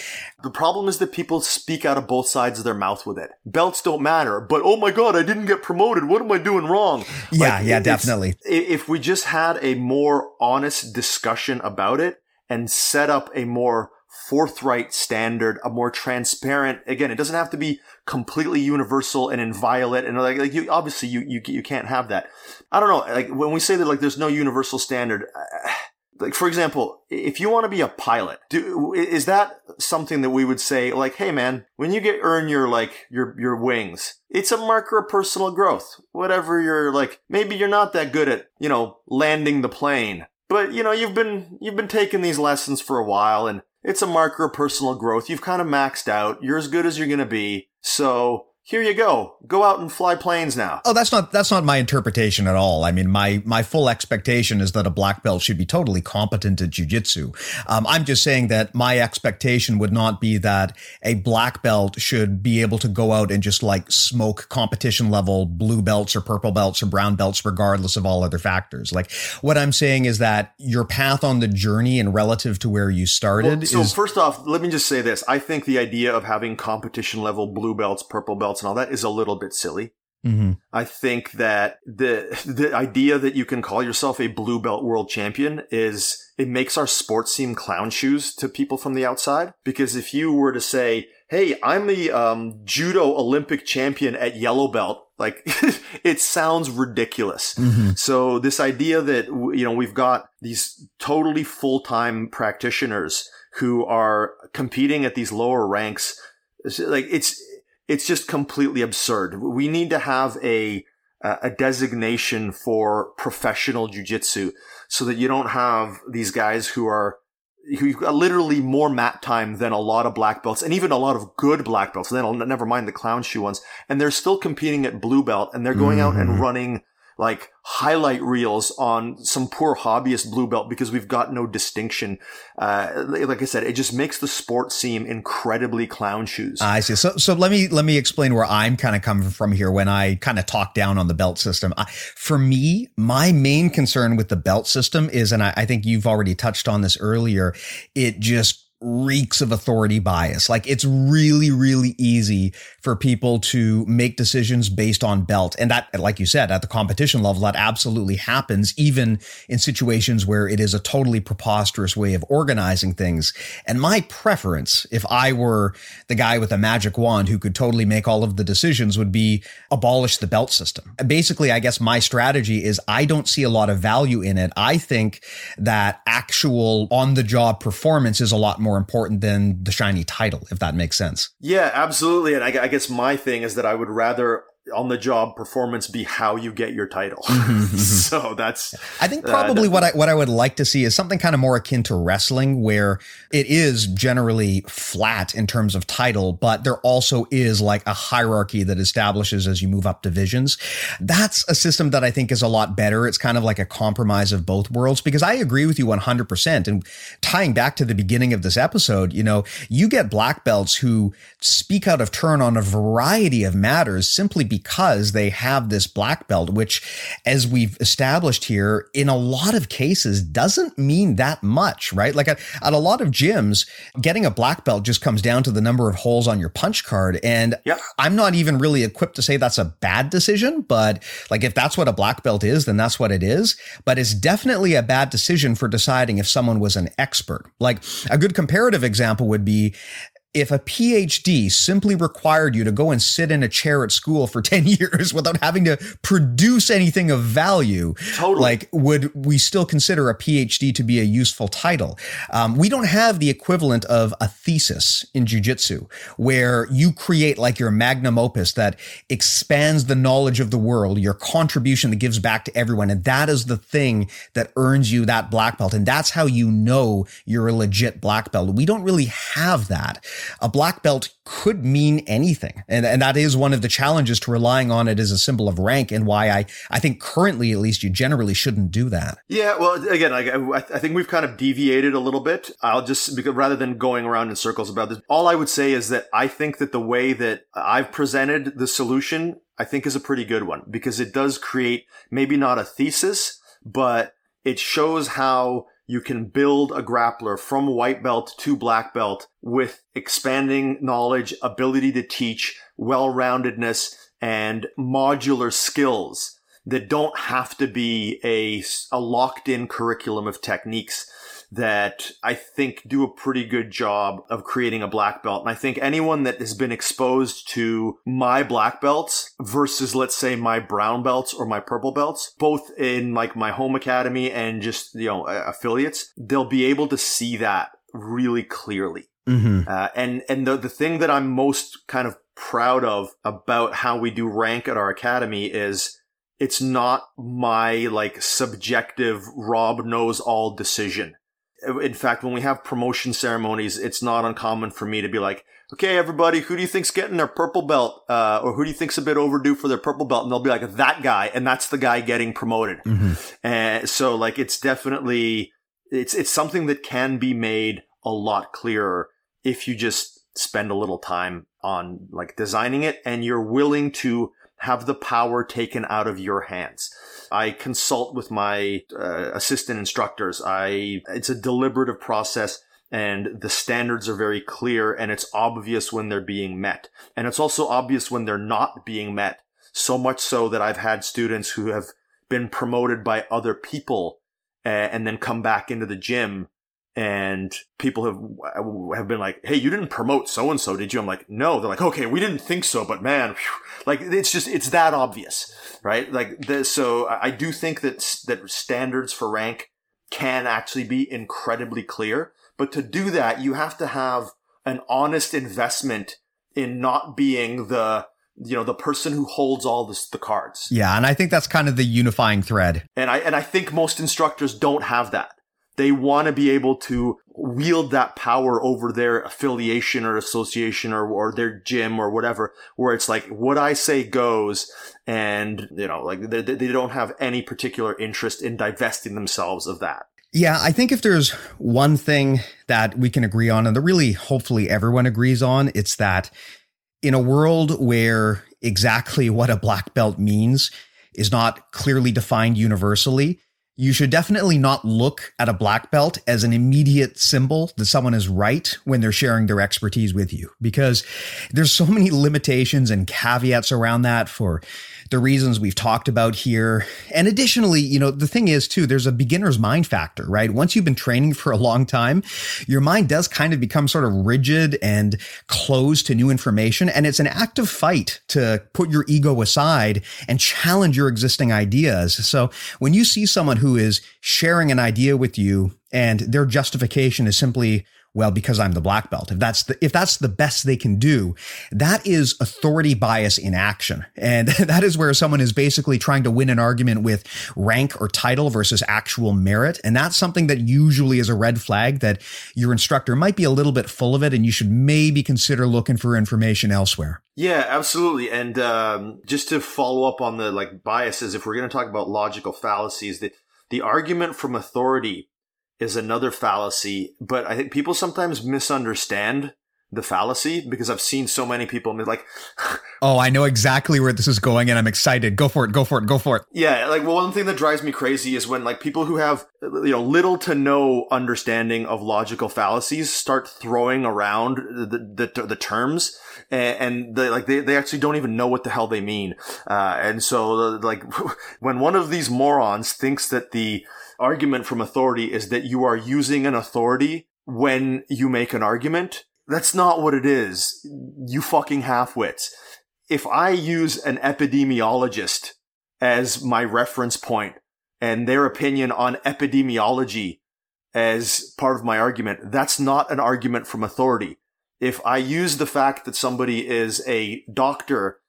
The problem is that people speak out of both sides of their mouth with it. Belts don't matter, but oh my God, I didn't get promoted. What am I doing wrong? Yeah. Like, yeah, definitely. If we just had a more honest discussion about it, and set up a more forthright standard, a more transparent. Again, it doesn't have to be completely universal and inviolate. And like, like you, obviously you, you, you can't have that. I don't know. Like when we say that like there's no universal standard, uh, like for example, if you want to be a pilot, do, is that something that we would say like, Hey man, when you get earn your like your, your wings, it's a marker of personal growth. Whatever you're like, maybe you're not that good at, you know, landing the plane but you know, you've been you've been taking these lessons for a while and it's a marker of personal growth. You've kind of maxed out. You're as good as you're going to be. So here you go. Go out and fly planes now. Oh, that's not that's not my interpretation at all. I mean, my my full expectation is that a black belt should be totally competent at jujitsu. Um, I'm just saying that my expectation would not be that a black belt should be able to go out and just like smoke competition level blue belts or purple belts or brown belts, regardless of all other factors. Like what I'm saying is that your path on the journey and relative to where you started. Well, so is- first off, let me just say this: I think the idea of having competition level blue belts, purple belts belts and all that is a little bit silly. Mm-hmm. I think that the the idea that you can call yourself a blue belt world champion is it makes our sport seem clown shoes to people from the outside. Because if you were to say, "Hey, I'm the um, judo Olympic champion at yellow belt," like it sounds ridiculous. Mm-hmm. So this idea that you know we've got these totally full time practitioners who are competing at these lower ranks, like it's it's just completely absurd. We need to have a a designation for professional jujitsu so that you don't have these guys who are who got literally more mat time than a lot of black belts and even a lot of good black belts. Then never mind the clown shoe ones. And they're still competing at blue belt and they're going mm-hmm. out and mm-hmm. running like highlight reels on some poor hobbyist blue belt because we've got no distinction. Uh, like I said, it just makes the sport seem incredibly clown shoes. I see. So, so let me let me explain where I'm kind of coming from here when I kind of talk down on the belt system. I, for me, my main concern with the belt system is, and I, I think you've already touched on this earlier, it just reeks of authority bias. Like it's really, really easy for people to make decisions based on belt. And that, like you said, at the competition level, that absolutely happens, even in situations where it is a totally preposterous way of organizing things. And my preference, if I were the guy with a magic wand who could totally make all of the decisions, would be abolish the belt system. Basically, I guess my strategy is I don't see a lot of value in it. I think that actual on the job performance is a lot more more important than the shiny title, if that makes sense. Yeah, absolutely. And I, I guess my thing is that I would rather on the job performance be how you get your title. Mm-hmm, mm-hmm. so that's I think probably uh, what I what I would like to see is something kind of more akin to wrestling where it is generally flat in terms of title, but there also is like a hierarchy that establishes as you move up divisions. That's a system that I think is a lot better. It's kind of like a compromise of both worlds because I agree with you 100% and tying back to the beginning of this episode, you know, you get black belts who speak out of turn on a variety of matters simply because they have this black belt, which, as we've established here, in a lot of cases doesn't mean that much, right? Like at, at a lot of gyms, getting a black belt just comes down to the number of holes on your punch card. And yep. I'm not even really equipped to say that's a bad decision, but like if that's what a black belt is, then that's what it is. But it's definitely a bad decision for deciding if someone was an expert. Like a good comparative example would be if a PhD simply required you to go and sit in a chair at school for 10 years without having to produce anything of value, totally. like would we still consider a PhD to be a useful title? Um, we don't have the equivalent of a thesis in jujitsu where you create like your magnum opus that expands the knowledge of the world, your contribution that gives back to everyone. And that is the thing that earns you that black belt. And that's how you know you're a legit black belt. We don't really have that a black belt could mean anything. And, and that is one of the challenges to relying on it as a symbol of rank and why I, I think currently, at least, you generally shouldn't do that. Yeah. Well, again, I, I think we've kind of deviated a little bit. I'll just, because rather than going around in circles about this, all I would say is that I think that the way that I've presented the solution, I think is a pretty good one because it does create maybe not a thesis, but it shows how you can build a grappler from white belt to black belt with expanding knowledge, ability to teach, well-roundedness, and modular skills that don't have to be a, a locked in curriculum of techniques that I think do a pretty good job of creating a black belt. And I think anyone that has been exposed to my black belts versus let's say my brown belts or my purple belts, both in like my home academy and just, you know, affiliates, they'll be able to see that really clearly. Mm-hmm. Uh, and, and the, the thing that I'm most kind of proud of about how we do rank at our academy is it's not my like subjective Rob knows all decision in fact, when we have promotion ceremonies, it's not uncommon for me to be like, okay, everybody, who do you think's getting their purple belt? Uh, or who do you think's a bit overdue for their purple belt? And they'll be like, that guy. And that's the guy getting promoted. Mm-hmm. And so like, it's definitely, it's, it's something that can be made a lot clearer if you just spend a little time on like designing it and you're willing to have the power taken out of your hands. I consult with my uh, assistant instructors. I, it's a deliberative process and the standards are very clear and it's obvious when they're being met. And it's also obvious when they're not being met. So much so that I've had students who have been promoted by other people and then come back into the gym and people have have been like, "Hey, you didn't promote so and so, did you?" I'm like, "No." They're like, "Okay, we didn't think so, but man, whew. like it's just it's that obvious, right?" Like the, so, I do think that that standards for rank can actually be incredibly clear, but to do that, you have to have an honest investment in not being the you know the person who holds all this, the cards. Yeah, and I think that's kind of the unifying thread. And I and I think most instructors don't have that they want to be able to wield that power over their affiliation or association or, or their gym or whatever, where it's like, what I say goes. And, you know, like they, they don't have any particular interest in divesting themselves of that. Yeah, I think if there's one thing that we can agree on, and that really hopefully everyone agrees on, it's that in a world where exactly what a black belt means is not clearly defined universally, you should definitely not look at a black belt as an immediate symbol that someone is right when they're sharing their expertise with you because there's so many limitations and caveats around that for the reasons we've talked about here. And additionally, you know, the thing is too, there's a beginner's mind factor, right? Once you've been training for a long time, your mind does kind of become sort of rigid and closed to new information. And it's an active fight to put your ego aside and challenge your existing ideas. So when you see someone who is sharing an idea with you and their justification is simply, well, because I'm the black belt. If that's the, if that's the best they can do, that is authority bias in action. And that is where someone is basically trying to win an argument with rank or title versus actual merit. And that's something that usually is a red flag that your instructor might be a little bit full of it and you should maybe consider looking for information elsewhere. Yeah, absolutely. And um, just to follow up on the like biases, if we're going to talk about logical fallacies, the the argument from authority is another fallacy, but I think people sometimes misunderstand the fallacy because I've seen so many people like, oh, I know exactly where this is going and I'm excited. Go for it. Go for it. Go for it. Yeah. Like well, one thing that drives me crazy is when like people who have, you know, little to no understanding of logical fallacies start throwing around the, the, the terms and, and they, like they, they actually don't even know what the hell they mean. Uh, and so like when one of these morons thinks that the, argument from authority is that you are using an authority when you make an argument. That's not what it is. You fucking halfwits. If I use an epidemiologist as my reference point and their opinion on epidemiology as part of my argument, that's not an argument from authority. If I use the fact that somebody is a doctor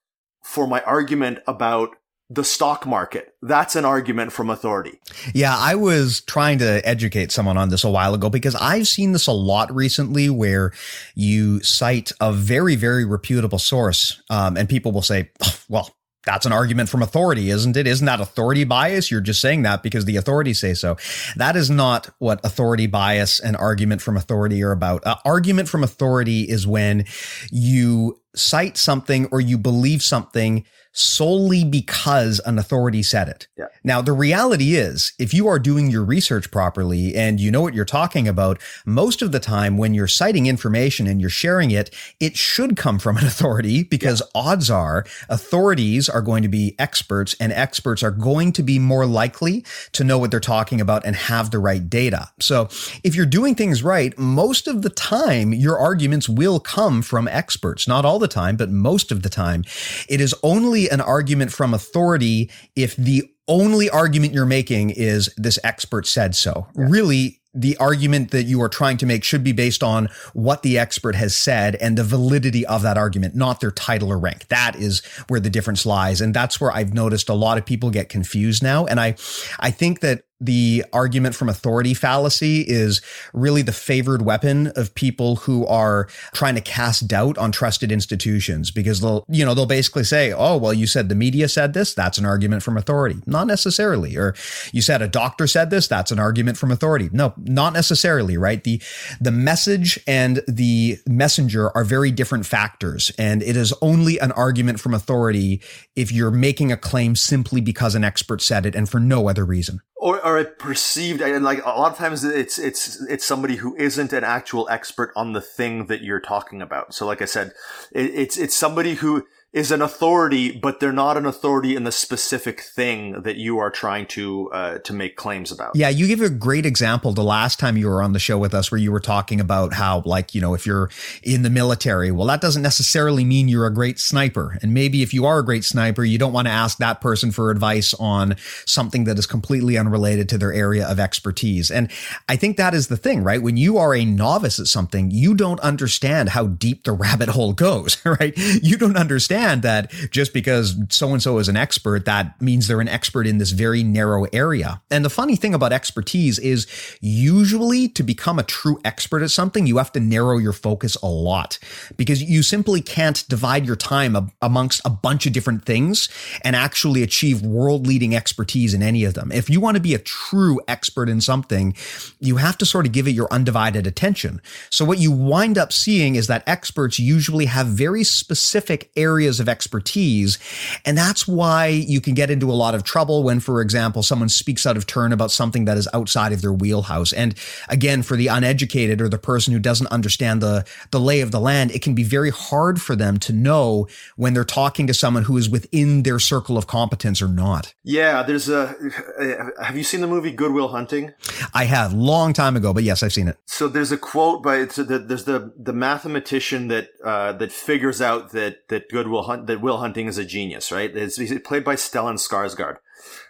for my argument about the stock market. That's an argument from authority. Yeah, I was trying to educate someone on this a while ago because I've seen this a lot recently where you cite a very, very reputable source um, and people will say, oh, well, that's an argument from authority, isn't it? Isn't that authority bias? You're just saying that because the authorities say so. That is not what authority bias and argument from authority are about. Uh, argument from authority is when you cite something or you believe something solely because an authority said it. Yeah. Now, the reality is, if you are doing your research properly and you know what you're talking about, most of the time when you're citing information and you're sharing it, it should come from an authority because yeah. odds are authorities are going to be experts and experts are going to be more likely to know what they're talking about and have the right data. So if you're doing things right, most of the time your arguments will come from experts. Not all the time, but most of the time. It is only an argument from authority if the only argument you're making is this expert said so. Yeah. Really, the argument that you are trying to make should be based on what the expert has said and the validity of that argument, not their title or rank. That is where the difference lies. And that's where I've noticed a lot of people get confused now. And I, I think that the argument from authority fallacy is really the favored weapon of people who are trying to cast doubt on trusted institutions because they'll, you know, they'll basically say, oh, well, you said the media said this. That's an argument from authority. Not necessarily. Or you said a doctor said this. That's an argument from authority. No, not necessarily, right? The, the message and the messenger are very different factors. And it is only an argument from authority if you're making a claim simply because an expert said it and for no other reason or or it perceived and like a lot of times it's it's it's somebody who isn't an actual expert on the thing that you're talking about. So like I said, it, it's it's somebody who is an authority, but they're not an authority in the specific thing that you are trying to uh, to make claims about. Yeah, you give a great example the last time you were on the show with us, where you were talking about how, like, you know, if you're in the military, well, that doesn't necessarily mean you're a great sniper, and maybe if you are a great sniper, you don't want to ask that person for advice on something that is completely unrelated to their area of expertise. And I think that is the thing, right? When you are a novice at something, you don't understand how deep the rabbit hole goes, right? You don't understand understand that just because so and so is an expert, that means they're an expert in this very narrow area. And the funny thing about expertise is usually to become a true expert at something, you have to narrow your focus a lot because you simply can't divide your time amongst a bunch of different things and actually achieve world leading expertise in any of them. If you want to be a true expert in something, you have to sort of give it your undivided attention. So what you wind up seeing is that experts usually have very specific areas of expertise. And that's why you can get into a lot of trouble when, for example, someone speaks out of turn about something that is outside of their wheelhouse. And again, for the uneducated or the person who doesn't understand the, the lay of the land, it can be very hard for them to know when they're talking to someone who is within their circle of competence or not. Yeah, there's a. Have you seen the movie Good Will Hunting? I have, long time ago, but yes, I've seen it. So there's a quote by it's the, there's the the mathematician that uh, that figures out that that Good Will Hunt that Will Hunting is a genius, right? It's, he's played by Stellan Skarsgård,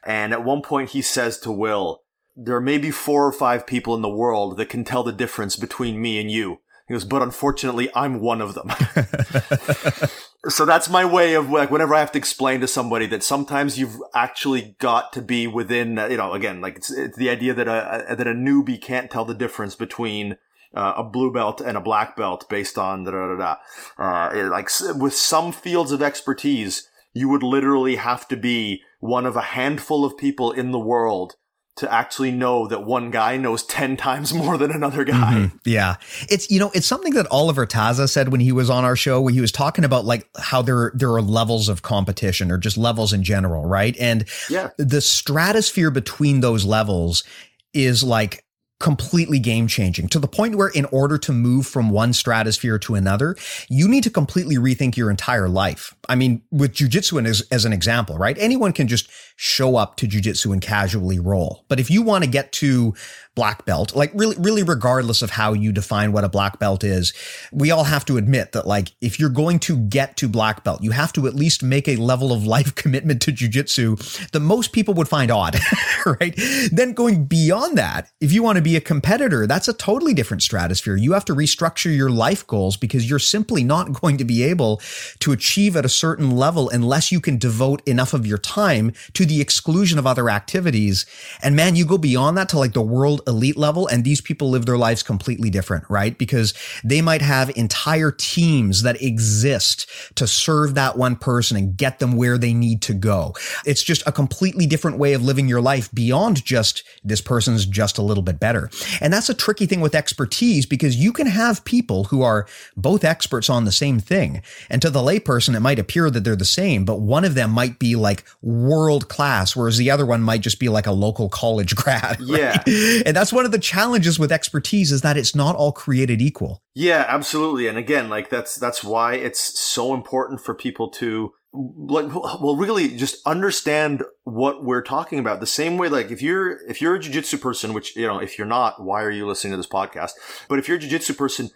and at one point he says to Will, "There may be four or five people in the world that can tell the difference between me and you." He goes, but unfortunately, I'm one of them. so that's my way of like whenever I have to explain to somebody that sometimes you've actually got to be within, you know, again, like it's, it's the idea that a, that a newbie can't tell the difference between uh, a blue belt and a black belt based on da da da da. Uh, like with some fields of expertise, you would literally have to be one of a handful of people in the world to actually know that one guy knows 10 times more than another guy. Mm-hmm. Yeah. It's, you know, it's something that Oliver Taza said when he was on our show, where he was talking about like how there, there are levels of competition or just levels in general, right? And yeah. the stratosphere between those levels is like completely game changing to the point where in order to move from one stratosphere to another, you need to completely rethink your entire life. I mean, with jujitsu as, as an example, right? Anyone can just show up to jujitsu and casually roll. But if you want to get to black belt, like really, really regardless of how you define what a black belt is, we all have to admit that like if you're going to get to black belt, you have to at least make a level of life commitment to jujitsu that most people would find odd, right? Then going beyond that, if you want to be a competitor, that's a totally different stratosphere. You have to restructure your life goals because you're simply not going to be able to achieve at a certain level unless you can devote enough of your time to the exclusion of other activities. And man, you go beyond that to like the world elite level and these people live their lives completely different, right? Because they might have entire teams that exist to serve that one person and get them where they need to go. It's just a completely different way of living your life beyond just this person's just a little bit better. And that's a tricky thing with expertise because you can have people who are both experts on the same thing. And to the layperson, it might appear that they're the same, but one of them might be like world class, whereas the other one might just be like a local college grad. Right? Yeah. And that's one of the challenges with expertise is that it's not all created equal. Yeah, absolutely. And again, like that's that's why it's so important for people to like well really just understand what we're talking about the same way like if you're if you're a jiu-jitsu person which you know if you're not why are you listening to this podcast but if you're a jiu-jitsu person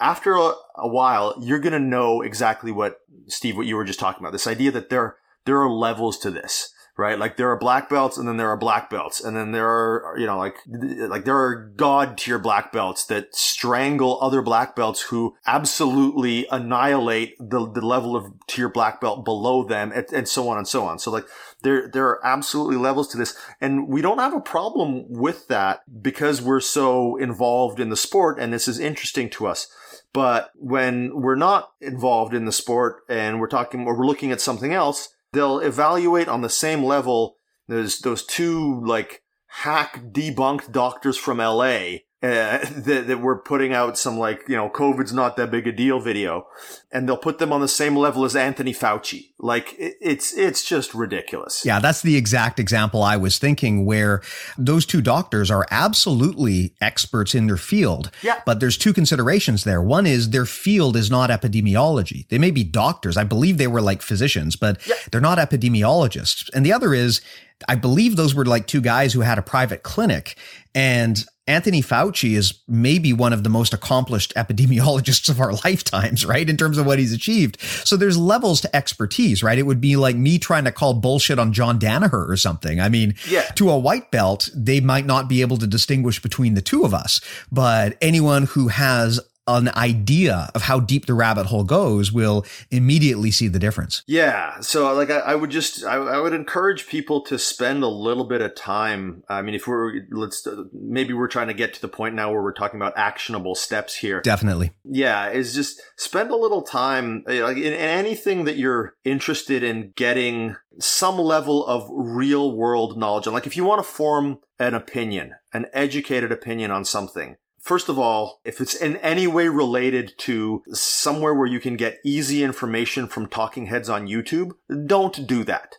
after a, a while you're going to know exactly what steve what you were just talking about this idea that there there are levels to this right? Like there are black belts and then there are black belts and then there are, you know, like, like there are god tier black belts that strangle other black belts who absolutely annihilate the, the level of tier black belt below them and, and so on and so on. So like there, there are absolutely levels to this and we don't have a problem with that because we're so involved in the sport and this is interesting to us. But when we're not involved in the sport and we're talking or we're looking at something else, they'll evaluate on the same level. There's those two like hack debunked doctors from LA uh, that, that were putting out some like, you know, COVID's not that big a deal video. And they'll put them on the same level as Anthony Fauci. Like it, it's, it's just ridiculous. Yeah. That's the exact example I was thinking where those two doctors are absolutely experts in their field. Yeah. But there's two considerations there. One is their field is not epidemiology. They may be doctors. I believe they were like physicians, but yeah. they're not epidemiologists. And the other is, I believe those were like two guys who had a private clinic and Anthony Fauci is maybe one of the most accomplished epidemiologists of our lifetimes, right? In terms of what he's achieved. So there's levels to expertise, right? It would be like me trying to call bullshit on John Danaher or something. I mean, yeah. to a white belt, they might not be able to distinguish between the two of us, but anyone who has an idea of how deep the rabbit hole goes will immediately see the difference. Yeah. So like I, I would just I, I, would encourage people to spend a little bit of time. I mean, if we're let's uh, maybe we're trying to get to the point now where we're talking about actionable steps here. Definitely. Yeah, is just spend a little time like in, in anything that you're interested in getting some level of real world knowledge. And like if you want to form an opinion, an educated opinion on something, First of all, if it's in any way related to somewhere where you can get easy information from talking heads on YouTube, don't do that.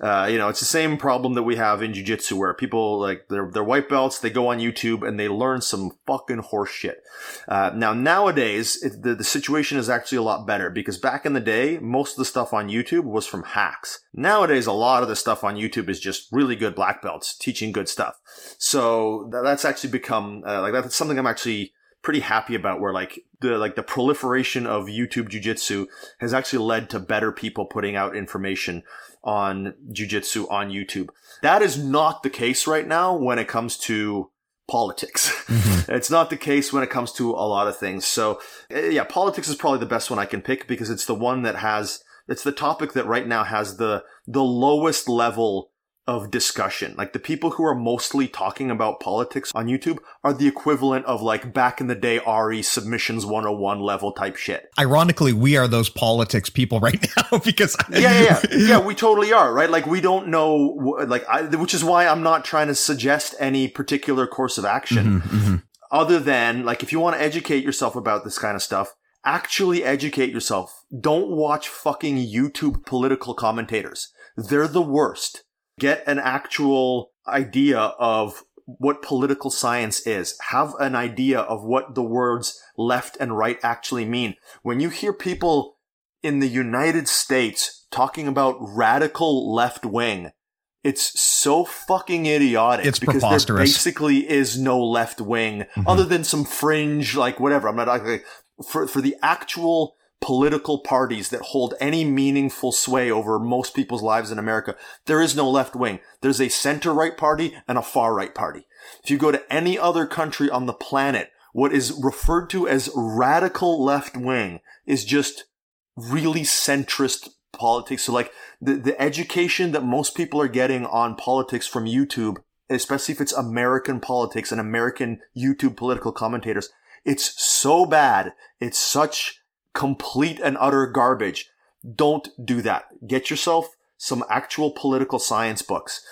Uh, you know, it's the same problem that we have in jiu-jitsu where people like they're, they're white belts, they go on YouTube and they learn some fucking horse shit. Uh, now nowadays, it, the, the situation is actually a lot better because back in the day, most of the stuff on YouTube was from hacks. Nowadays, a lot of the stuff on YouTube is just really good black belts teaching good stuff. So that's actually become, uh, like that's something I'm actually pretty happy about where like the like the proliferation of YouTube jiu-jitsu has actually led to better people putting out information on jujitsu on YouTube. That is not the case right now when it comes to politics. Mm-hmm. It's not the case when it comes to a lot of things. So eh, yeah, politics is probably the best one I can pick because it's the one that has, it's the topic that right now has the, the lowest level of discussion. Like the people who are mostly talking about politics on YouTube are the equivalent of like back in the day Ari submissions 101 level type shit. Ironically, we are those politics people right now because yeah, yeah, yeah, yeah, we totally are, right? Like we don't know like I, which is why I'm not trying to suggest any particular course of action mm-hmm, mm-hmm. other than like if you want to educate yourself about this kind of stuff, actually educate yourself. Don't watch fucking YouTube political commentators. They're the worst get an actual idea of what political science is. Have an idea of what the words left and right actually mean. When you hear people in the United States talking about radical left wing, it's so fucking idiotic it's because there basically is no left wing mm-hmm. other than some fringe, like whatever. I'm not like for for the actual political parties that hold any meaningful sway over most people's lives in America. There is no left wing. There's a center right party and a far right party. If you go to any other country on the planet, what is referred to as radical left wing is just really centrist politics. So like the, the education that most people are getting on politics from YouTube, especially if it's American politics and American YouTube political commentators, it's so bad. It's such complete and utter garbage. Don't do that. Get yourself some actual political science books.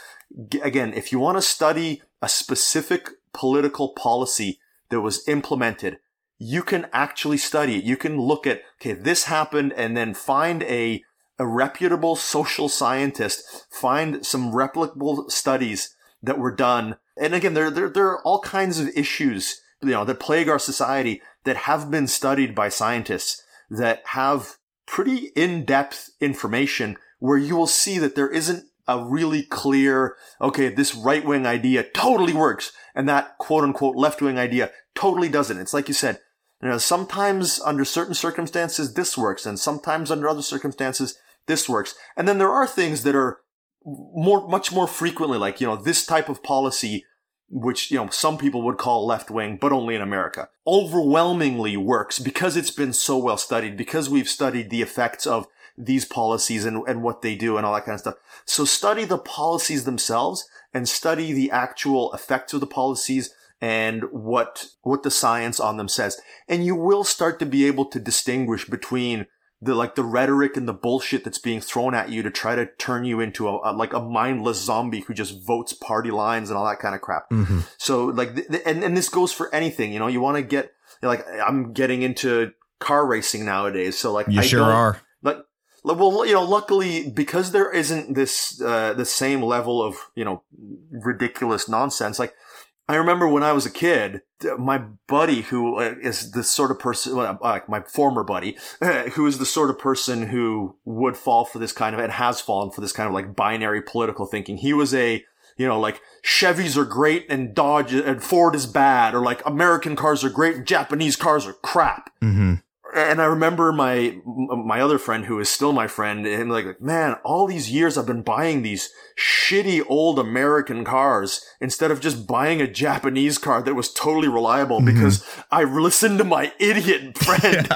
Again, if you want to study a specific political policy that was implemented, you can actually study it. You can look at, okay, this happened and then find a, a reputable social scientist, find some replicable studies that were done. And again, there, there, there are all kinds of issues, you know, that plague our society that have been studied by scientists that have pretty in-depth information where you will see that there isn't a really clear, okay, this right wing idea totally works and that quote unquote left wing idea totally doesn't. It's like you said, you know, sometimes under certain circumstances this works and sometimes under other circumstances this works. And then there are things that are more, much more frequently like, you know, this type of policy which, you know, some people would call left wing, but only in America, overwhelmingly works because it's been so well studied, because we've studied the effects of these policies and, and what they do and all that kind of stuff. So study the policies themselves and study the actual effects of the policies and what, what the science on them says. And you will start to be able to distinguish between the like the rhetoric and the bullshit that's being thrown at you to try to turn you into a, a like a mindless zombie who just votes party lines and all that kind of crap. Mm-hmm. So like, th- th- and and this goes for anything. You know, you want to get like I'm getting into car racing nowadays. So like, you I sure are. Like, well, you know, luckily because there isn't this uh, the same level of you know ridiculous nonsense. Like I remember when I was a kid, my buddy who is uh, the sort of person, like my former buddy, who is the sort of person who would fall for this kind of, and has fallen for this kind of like binary political thinking. He was a, you know, like Chevys are great and Dodge and Ford is bad, or like American cars are great and Japanese cars are crap. Mm-hmm. And I remember my my other friend who is still my friend, and like, man, all these years I've been buying these shitty old American cars instead of just buying a Japanese car that was totally reliable mm-hmm. because I listened to my idiot friend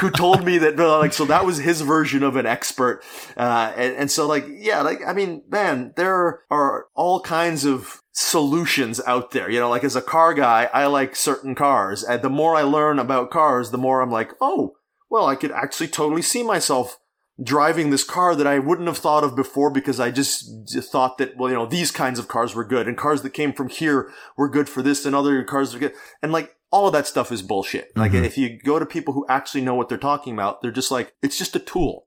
who told me that like so that was his version of an expert, uh, and, and so like yeah, like I mean, man, there are all kinds of solutions out there. You know, like as a car guy, I like certain cars. And the more I learn about cars, the more I'm like, oh, well, I could actually totally see myself driving this car that I wouldn't have thought of before because I just thought that, well, you know, these kinds of cars were good and cars that came from here were good for this and other cars are good. And like, all of that stuff is bullshit. Like, mm-hmm. if you go to people who actually know what they're talking about, they're just like, it's just a tool.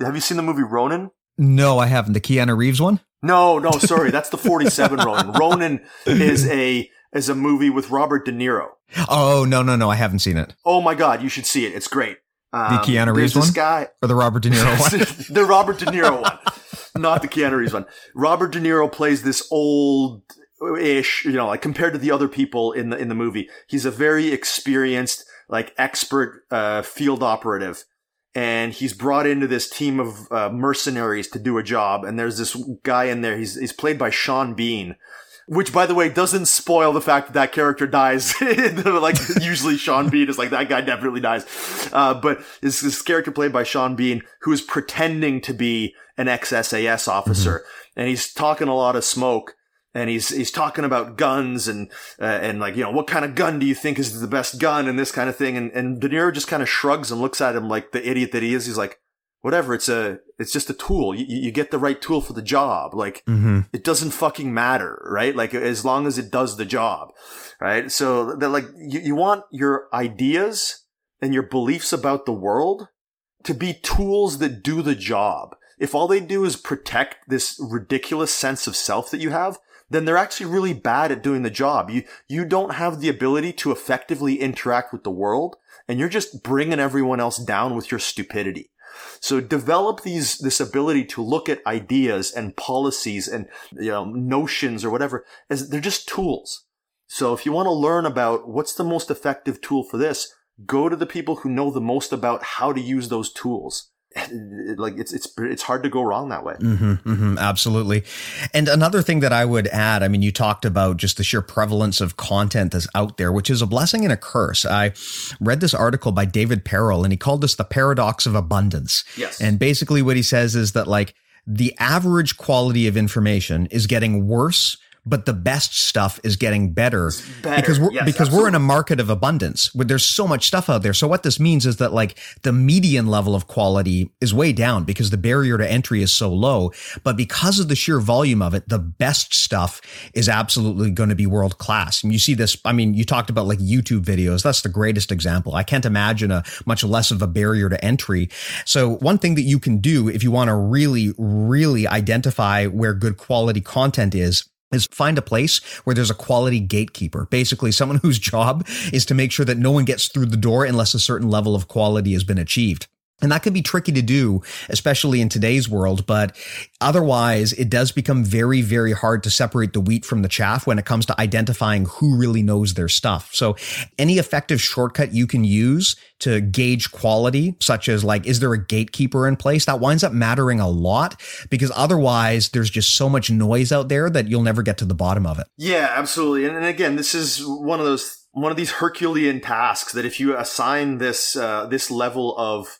Have you seen the movie Ronin? No, I haven't. The Keanu Reeves one? No, no, sorry. That's the 47 Ronin. Ronin is a, is a movie with Robert De Niro. Oh, no, no, no. I haven't seen it. Oh my God. You should see it. It's great. Um, the Keanu Reeves one? guy. Or the Robert De Niro one? the Robert De Niro one. Not the Keanu Reeves one. Robert De Niro plays this old, ish, you know, like compared to the other people in the in the movie, he's a very experienced, like expert uh, field operative and he's brought into this team of uh, mercenaries to do a job. And there's this guy in there. He's he's played by Sean Bean, which by the way doesn't spoil the fact that that character dies. like usually Sean Bean is like that guy definitely dies, uh, but is this character played by Sean Bean who is pretending to be an ex SAS officer, mm-hmm. and he's talking a lot of smoke and he's he's talking about guns and uh, and like you know what kind of gun do you think is the best gun and this kind of thing and and De Niro just kind of shrugs and looks at him like the idiot that he is. He's like, whatever. It's a it's just a tool. You, you get the right tool for the job. Like mm-hmm. it doesn't fucking matter, right? Like as long as it does the job, right? So that like you, you want your ideas and your beliefs about the world to be tools that do the job. If all they do is protect this ridiculous sense of self that you have, then they're actually really bad at doing the job. You, you don't have the ability to effectively interact with the world and you're just bringing everyone else down with your stupidity. So develop these, this ability to look at ideas and policies and, you know, notions or whatever as they're just tools. So if you want to learn about what's the most effective tool for this, go to the people who know the most about how to use those tools like it's it's it's hard to go wrong that way. Mm-hmm, mm-hmm, absolutely. And another thing that I would add, I mean, you talked about just the sheer prevalence of content that's out there, which is a blessing and a curse. I read this article by David Perell, and he called this the paradox of abundance. Yes. And basically, what he says is that like the average quality of information is getting worse but the best stuff is getting better, better. because we're yes, because absolutely. we're in a market of abundance. Where there's so much stuff out there. So what this means is that like the median level of quality is way down because the barrier to entry is so low. But because of the sheer volume of it, the best stuff is absolutely going to be world class. And you see this. I mean, you talked about like YouTube videos. That's the greatest example. I can't imagine a much less of a barrier to entry. So one thing that you can do if you want to really, really identify where good quality content is is find a place where there's a quality gatekeeper, basically someone whose job is to make sure that no one gets through the door unless a certain level of quality has been achieved. And that can be tricky to do, especially in today's world. But otherwise, it does become very, very hard to separate the wheat from the chaff when it comes to identifying who really knows their stuff. So any effective shortcut you can use to gauge quality, such as like, is there a gatekeeper in place? That winds up mattering a lot because otherwise there's just so much noise out there that you'll never get to the bottom of it. Yeah, absolutely. And, again, this is one of those one of these Herculean tasks that if you assign this uh, this level of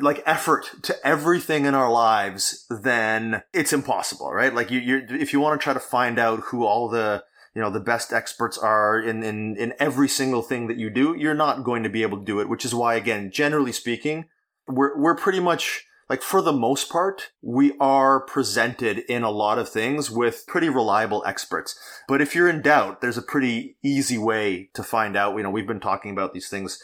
like effort to everything in our lives, then it's impossible, right? Like you, you if you want to try to find out who all the you know the best experts are in, in in every single thing that you do, you're not going to be able to do it. Which is why, again, generally speaking, we're we're pretty much like for the most part, we are presented in a lot of things with pretty reliable experts. But if you're in doubt, there's a pretty easy way to find out. You know, we've been talking about these things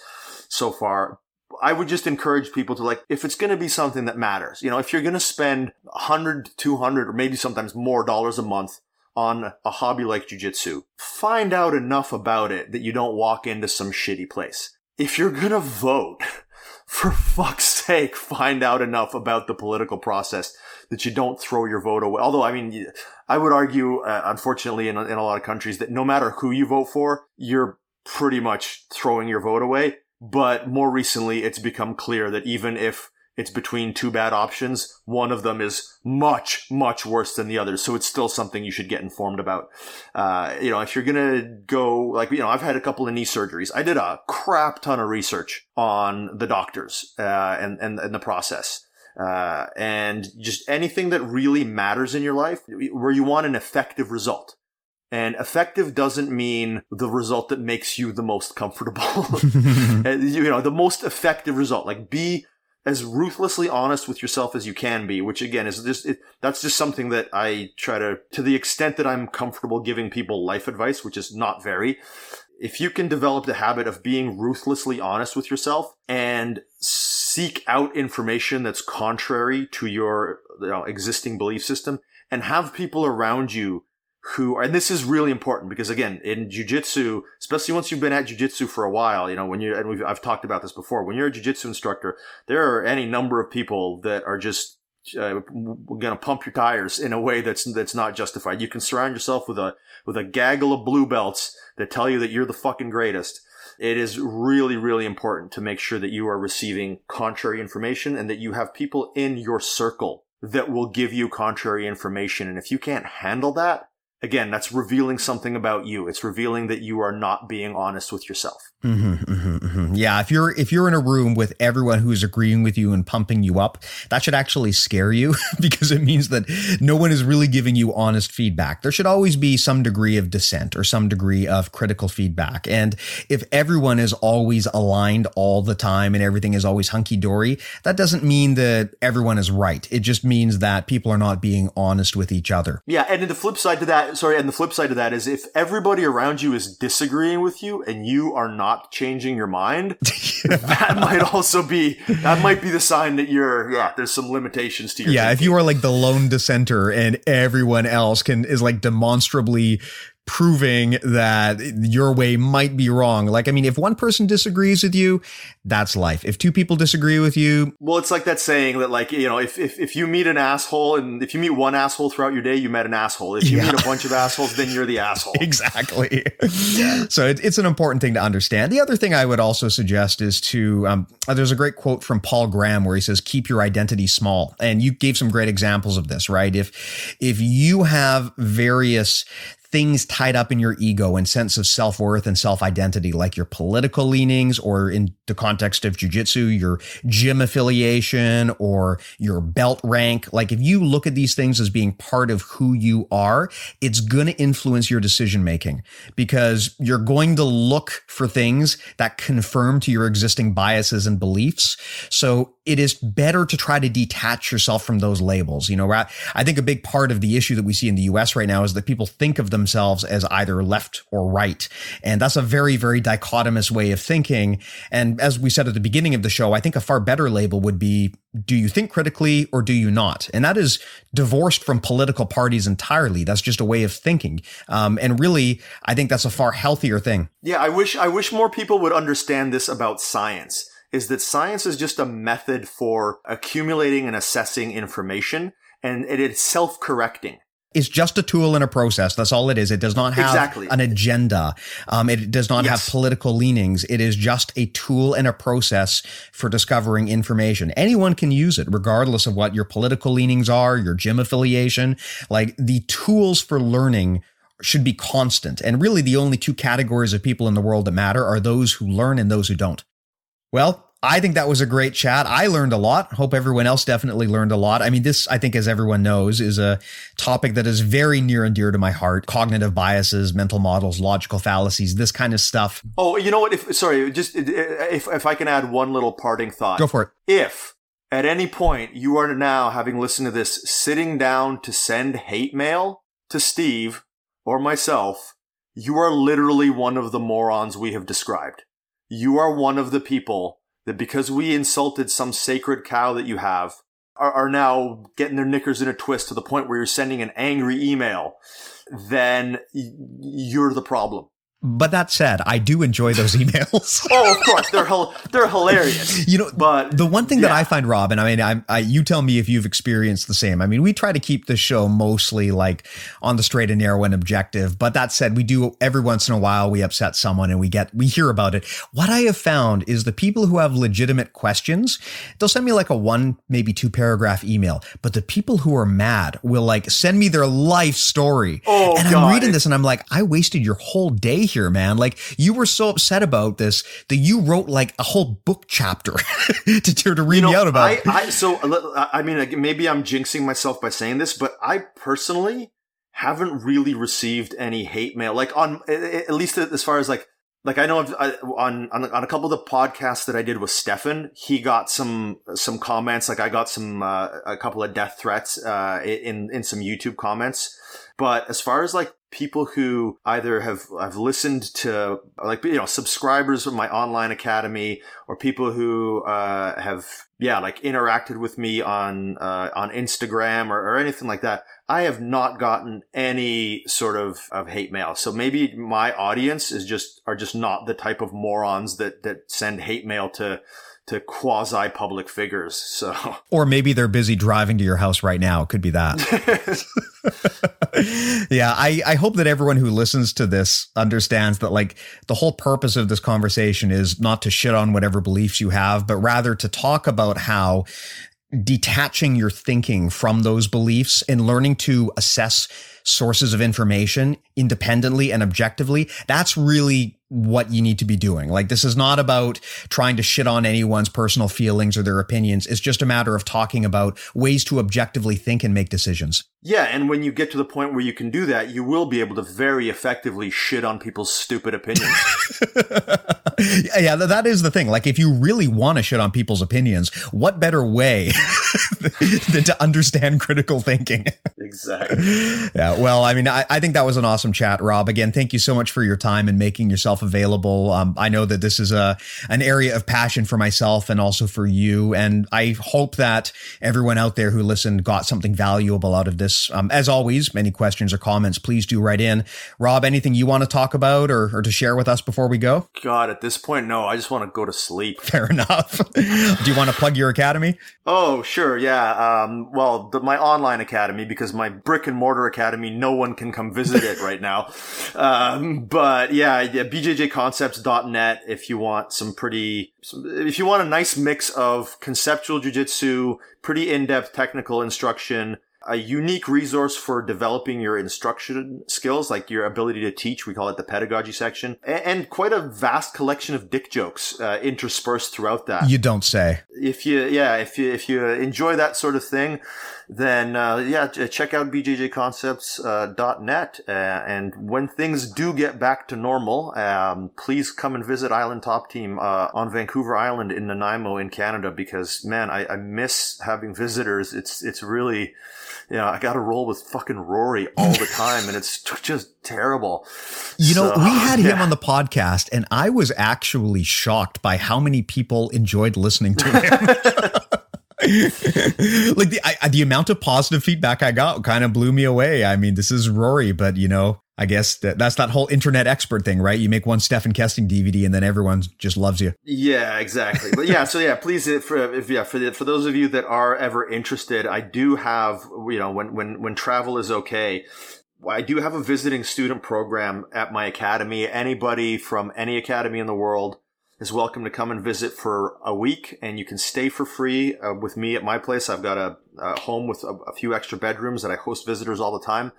so far. I would just encourage people to like, if it's going to be something that matters, you know, if you're going to spend 100, 200, or maybe sometimes more dollars a month on a hobby like jujitsu, find out enough about it that you don't walk into some shitty place. If you're going to vote, for fuck's sake, find out enough about the political process that you don't throw your vote away. Although, I mean, I would argue, uh, unfortunately, in, in a lot of countries that no matter who you vote for, you're pretty much throwing your vote away But more recently, it's become clear that even if it's between two bad options. One of them is much, much worse than the other. So it's still something you should get informed about. Uh, you know, if you're to go, like, you know, I've had a couple of knee surgeries. I did a crap ton of research on the doctors, uh, and, and, and the process. Uh, and just anything that really matters in your life where you want an effective result. And effective doesn't mean the result that makes you the most comfortable. you know, the most effective result. Like be as ruthlessly honest with yourself as you can be, which again is just, it, that's just something that I try to, to the extent that I'm comfortable giving people life advice, which is not very. If you can develop the habit of being ruthlessly honest with yourself and seek out information that's contrary to your you know, existing belief system and have people around you who, and this is really important because again, in jujitsu, especially once you've been at jujitsu for a while, you know, when you, and we've, I've talked about this before, when you're a jujitsu instructor, there are any number of people that are just, uh, going to pump your tires in a way that's, that's not justified. You can surround yourself with a, with a gaggle of blue belts that tell you that you're the fucking greatest. It is really, really important to make sure that you are receiving contrary information and that you have people in your circle that will give you contrary information. And if you can't handle that, again, that's revealing something about you. It's revealing that you are not being honest with yourself. Mm-hmm, mm-hmm, mm-hmm. Yeah, if you're if you're in a room with everyone who's agreeing with you and pumping you up, that should actually scare you because it means that no one is really giving you honest feedback. There should always be some degree of dissent or some degree of critical feedback. And if everyone is always aligned all the time and everything is always hunky dory, that doesn't mean that everyone is right. It just means that people are not being honest with each other. Yeah, and the flip side to that, sorry, and the flip side to that is if everybody around you is disagreeing with you and you are not not changing your mind, that might also be that might be the sign that you're yeah. There's some limitations to your. Yeah, thinking. if you are like the lone dissenter and everyone else can is like demonstrably proving that your way might be wrong. Like, I mean, if one person disagrees with you, that's life. If two people disagree with you, well, it's like that saying that, like, you know, if if, if you meet an asshole and if you meet one asshole throughout your day, you met an asshole. If you yeah. meet a bunch of assholes, then you're the asshole. exactly. Yeah. So it, it's an important thing to understand. The other thing I would also suggest is to um, there's a great quote from Paul Graham where he says, "Keep your identity small," and you gave some great examples of this, right? If if you have various things tied up in your ego and sense of self worth and self identity, like your political leanings, or in the context of jujitsu, your gym affiliation or your belt rank. Like if you look at these things as being part of who you are, it's going to influence your decision making because you're going to look for things that confirm to your existing biases and beliefs. So it is better to try to detach yourself from those labels. You know, I think a big part of the issue that we see in the US right now is that people think of themselves as either left or right. And that's a very, very dichotomous way of thinking. And as we said at the beginning of the show, I think a far better label would be do you think critically or do you not? And that is divorced from political parties entirely. That's just a way of thinking. Um, and really, I think that's a far healthier thing. Yeah, I wish I wish more people would understand this about science is that science is just a method for accumulating and assessing information and it is self-correcting. It's just a tool and a process. That's all it is. It does not have exactly. an agenda. Um, it does not yes. have political leanings. It is just a tool and a process for discovering information. Anyone can use it, regardless of what your political leanings are, your gym affiliation. Like the tools for learning should be constant. And really, the only two categories of people in the world that matter are those who learn and those who don't. Well, I think that was a great chat. I learned a lot. Hope everyone else definitely learned a lot. I mean, this, I think, as everyone knows, is a topic that is very near and dear to my heart. Cognitive biases, mental models, logical fallacies, this kind of stuff. Oh, you know what? If, sorry, just uh, if, if I can add one little parting thought. Go for it. If at any point you are now, having listened to this, sitting down to send hate mail to Steve or myself, you are literally one of the morons we have described. You are one of the people that because we insulted some sacred cow that you have, are, are now getting their knickers in a twist to the point where you're sending an angry email, then you're the problem. But that said, I do enjoy those emails. oh, of course, they're they're hilarious. You know, but the one thing yeah. that I find, Rob, and I mean, I, I, you tell me if you've experienced the same. I mean, we try to keep the show mostly like on the straight and narrow and objective. But that said, we do every once in a while we upset someone and we get we hear about it. What I have found is the people who have legitimate questions, they'll send me like a one maybe two paragraph email. But the people who are mad will like send me their life story. Oh, and God. I'm reading this and I'm like, I wasted your whole day here, man. Like you were so upset about this that you wrote like a whole book chapter to, to read you know, me out about. I, I, so I mean, maybe I'm jinxing myself by saying this, but I personally haven't really received any hate mail, like on at least as far as like like I know I, on, on on a couple of the podcasts that I did with Stephan, he got some some comments. Like I got some uh, a couple of death threats uh, in in some YouTube comments. But as far as like people who either have have listened to like you know subscribers of my online academy or people who uh, have yeah like interacted with me on uh, on Instagram or, or anything like that I have not gotten any sort of, of hate mail. So maybe my audience is just are just not the type of morons that that send hate mail to to quasi public figures. So, or maybe they're busy driving to your house right now. It could be that. yeah, I, I hope that everyone who listens to this understands that like the whole purpose of this conversation is not to shit on whatever beliefs you have, but rather to talk about how detaching your thinking from those beliefs and learning to assess sources of information independently and objectively, that's really what you need to be doing. Like this is not about trying to shit on anyone's personal feelings or their opinions. It's just a matter of talking about ways to objectively think and make decisions. Yeah, and when you get to the point where you can do that, you will be able to very effectively shit on people's stupid opinions. yeah, that is the thing. Like if you really want to shit on people's opinions, what better way than to understand critical thinking? exactly. Yeah, well, I mean, I, I think that was an awesome chat, Rob. Again, thank you so much for your time and making yourself available. Um, I know that this is a an area of passion for myself and also for you, and I hope that everyone out there who listened got something valuable out of this. Um, as always, any questions or comments, please do write in. Rob, anything you want to talk about or, or to share with us before we go? God, at this point, no. I just want to go to sleep. Fair enough. do you want to plug your academy? Oh, sure, yeah. Um, well, the, my online academy because my brick and mortar academy, no one can come visit it right now. Um, but yeah, yeah, BJ bjjconcepts.net if you want some pretty, if you want a nice mix of conceptual jujitsu, pretty in-depth technical instruction, a unique resource for developing your instruction skills, like your ability to teach. We call it the pedagogy section, and, quite a vast collection of dick jokes uh, interspersed throughout that. You don't say. If you, yeah, if you if you enjoy that sort of thing, then uh, yeah, check out bjjconcepts.net. Uh, uh, and when things do get back to normal, um, please come and visit Island Top Team uh, on Vancouver Island in Nanaimo in Canada because man, I, I miss having visitors. It's it's really you know, I got to roll with fucking Rory all the time, and it's just terrible. You so, know, we had yeah. him on the podcast, and I was actually shocked by how many people enjoyed listening to him. like the I, the amount of positive feedback I got kind of blew me away. I mean, this is Rory, but you know, I guess that that's that whole internet expert thing, right? You make one Stephan Kesting DVD and then everyone just loves you. Yeah, exactly. but yeah, so yeah, please, for uh, if yeah, for the, for those of you that are ever interested, I do have you know when when when travel is okay. I do have a visiting student program at my academy. Anybody from any academy in the world is welcome to come and visit for a week and you can stay for free uh, with me at my place. I've got a, a home with a, a, few extra bedrooms that I host visitors all the time.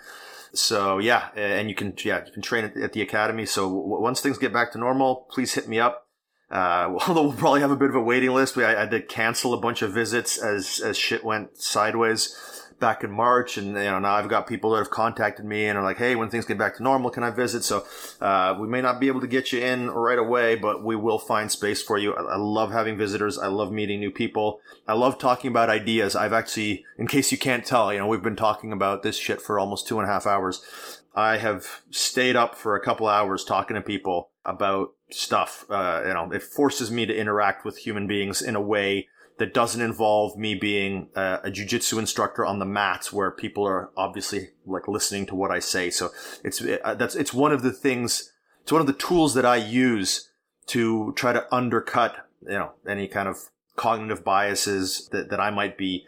So yeah, and you can, yeah, you can train at, at the academy. So w- once things get back to normal, please hit me up. Uh, although we'll probably have a bit of a waiting list. We, I, I had to cancel a bunch of visits as, as shit went sideways back in March, and you know now I've got people that have contacted me and are like, "Hey, when things get back to normal, can I visit?" So uh, we may not be able to get you in right away, but we will find space for you. I, I love having visitors. I love meeting new people. I love talking about ideas. I've actually, in case you can't tell, you know, we've been talking about this shit for almost two and a half hours. I have stayed up for a couple hours talking to people about stuff. Uh, you know, it forces me to interact with human beings in a way that doesn't involve me being a, a jujitsu instructor on the mats where people are obviously like listening to what I say. So it's, it, uh, that's, it's one of the things it's one of the tools that I use to try to undercut, you know, any kind of cognitive biases that, that I might be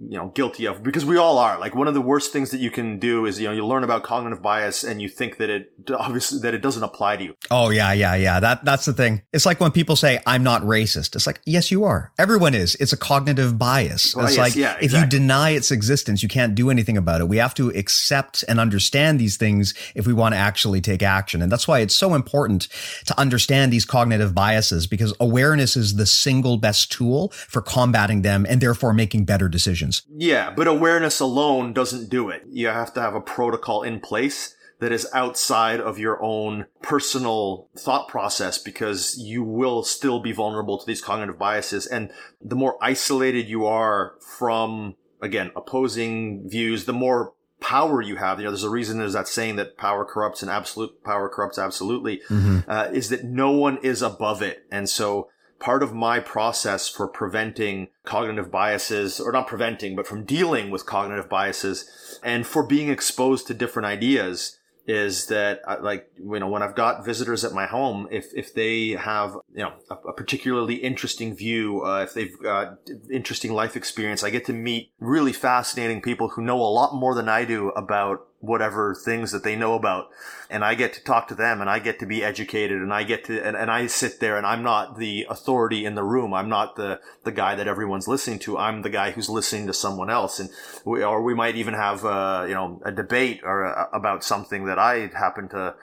you know guilty of because we all are. Like one of the worst things that you can do is you know you learn about cognitive bias and you think that it obviously that it doesn't apply to you. Oh yeah yeah yeah. That that's the thing. It's like when people say i'm not racist. It's like yes you are. Everyone is. It's a cognitive bias. Well, it's yes, like yeah, exactly. if you deny its existence you can't do anything about it. We have to accept and understand these things if we want to actually take action. And that's why it's so important to understand these cognitive biases because awareness is the single best tool for combating them and therefore making better decisions yeah, but awareness alone doesn't do it. You have to have a protocol in place that is outside of your own personal thought process because you will still be vulnerable to these cognitive biases. And the more isolated you are from, again, opposing views, the more power you have. You know, there's a reason there's that saying that power corrupts and absolute power corrupts absolutely, mm-hmm. uh, is that no one is above it. And so part of my process for preventing cognitive biases, or not preventing, but from dealing with cognitive biases and for being exposed to different ideas is that uh, like you know when I've got visitors at my home, if if they have you know a, a particularly interesting view, uh, if they've got interesting life experience, I get to meet really fascinating people who know a lot more than I do about whatever things that they know about and I get to talk to them and I get to be educated and I get to and, and I sit there and I'm not the authority in the room. I'm not the the guy that everyone's listening to. I'm the guy who's listening to someone else. And we, or we might even have uh, you know a debate or uh, about something that I happen to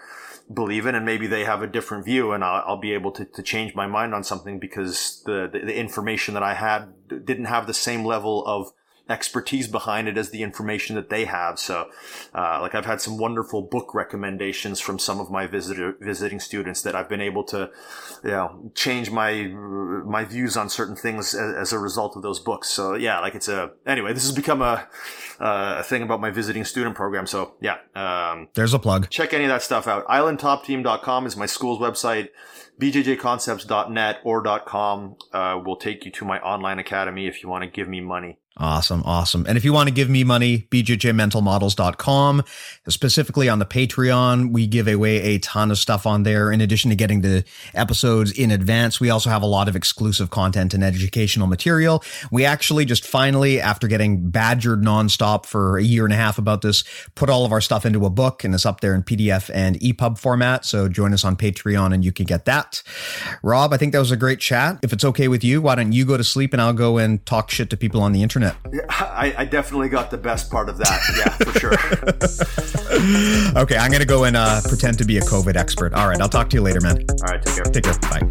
believe in and maybe they have a different view and I'll, I'll be able to, to change my mind on something because the, the, the information that I had didn't have the same level of expertise behind it as the information that they have. So, uh, like I've had some wonderful book recommendations from some of my visitor, visiting students that I've been able to, you know, change my, my views on certain things as, as a result of those books. So yeah, like it's a, anyway, this has become a, uh, a thing about my visiting student program. So yeah, um, there's a plug. Check any of that stuff out. Islandtopteam.com is my school's website bjjconcepts.net or .com uh, will take you to my online academy if you want to give me money. Awesome. Awesome. And if you want to give me money, bjjmentalmodels.com. Specifically on the Patreon, we give away a ton of stuff on there. In addition to getting the episodes in advance, we also have a lot of exclusive content and educational material. We actually just finally, after getting badgered nonstop for a year and a half about this, put all of our stuff into a book and it's up there in PDF and EPUB format. So join us on Patreon and you can get that. Rob, I think that was a great chat. If it's okay with you, why don't you go to sleep and I'll go and talk shit to people on the internet? Yeah, I, I, definitely got the best part of that. Yeah, for sure. okay, I'm going to go and uh, pretend to be a COVID expert. All right, I'll talk to you later, man. All right, take care. Take care. Bye.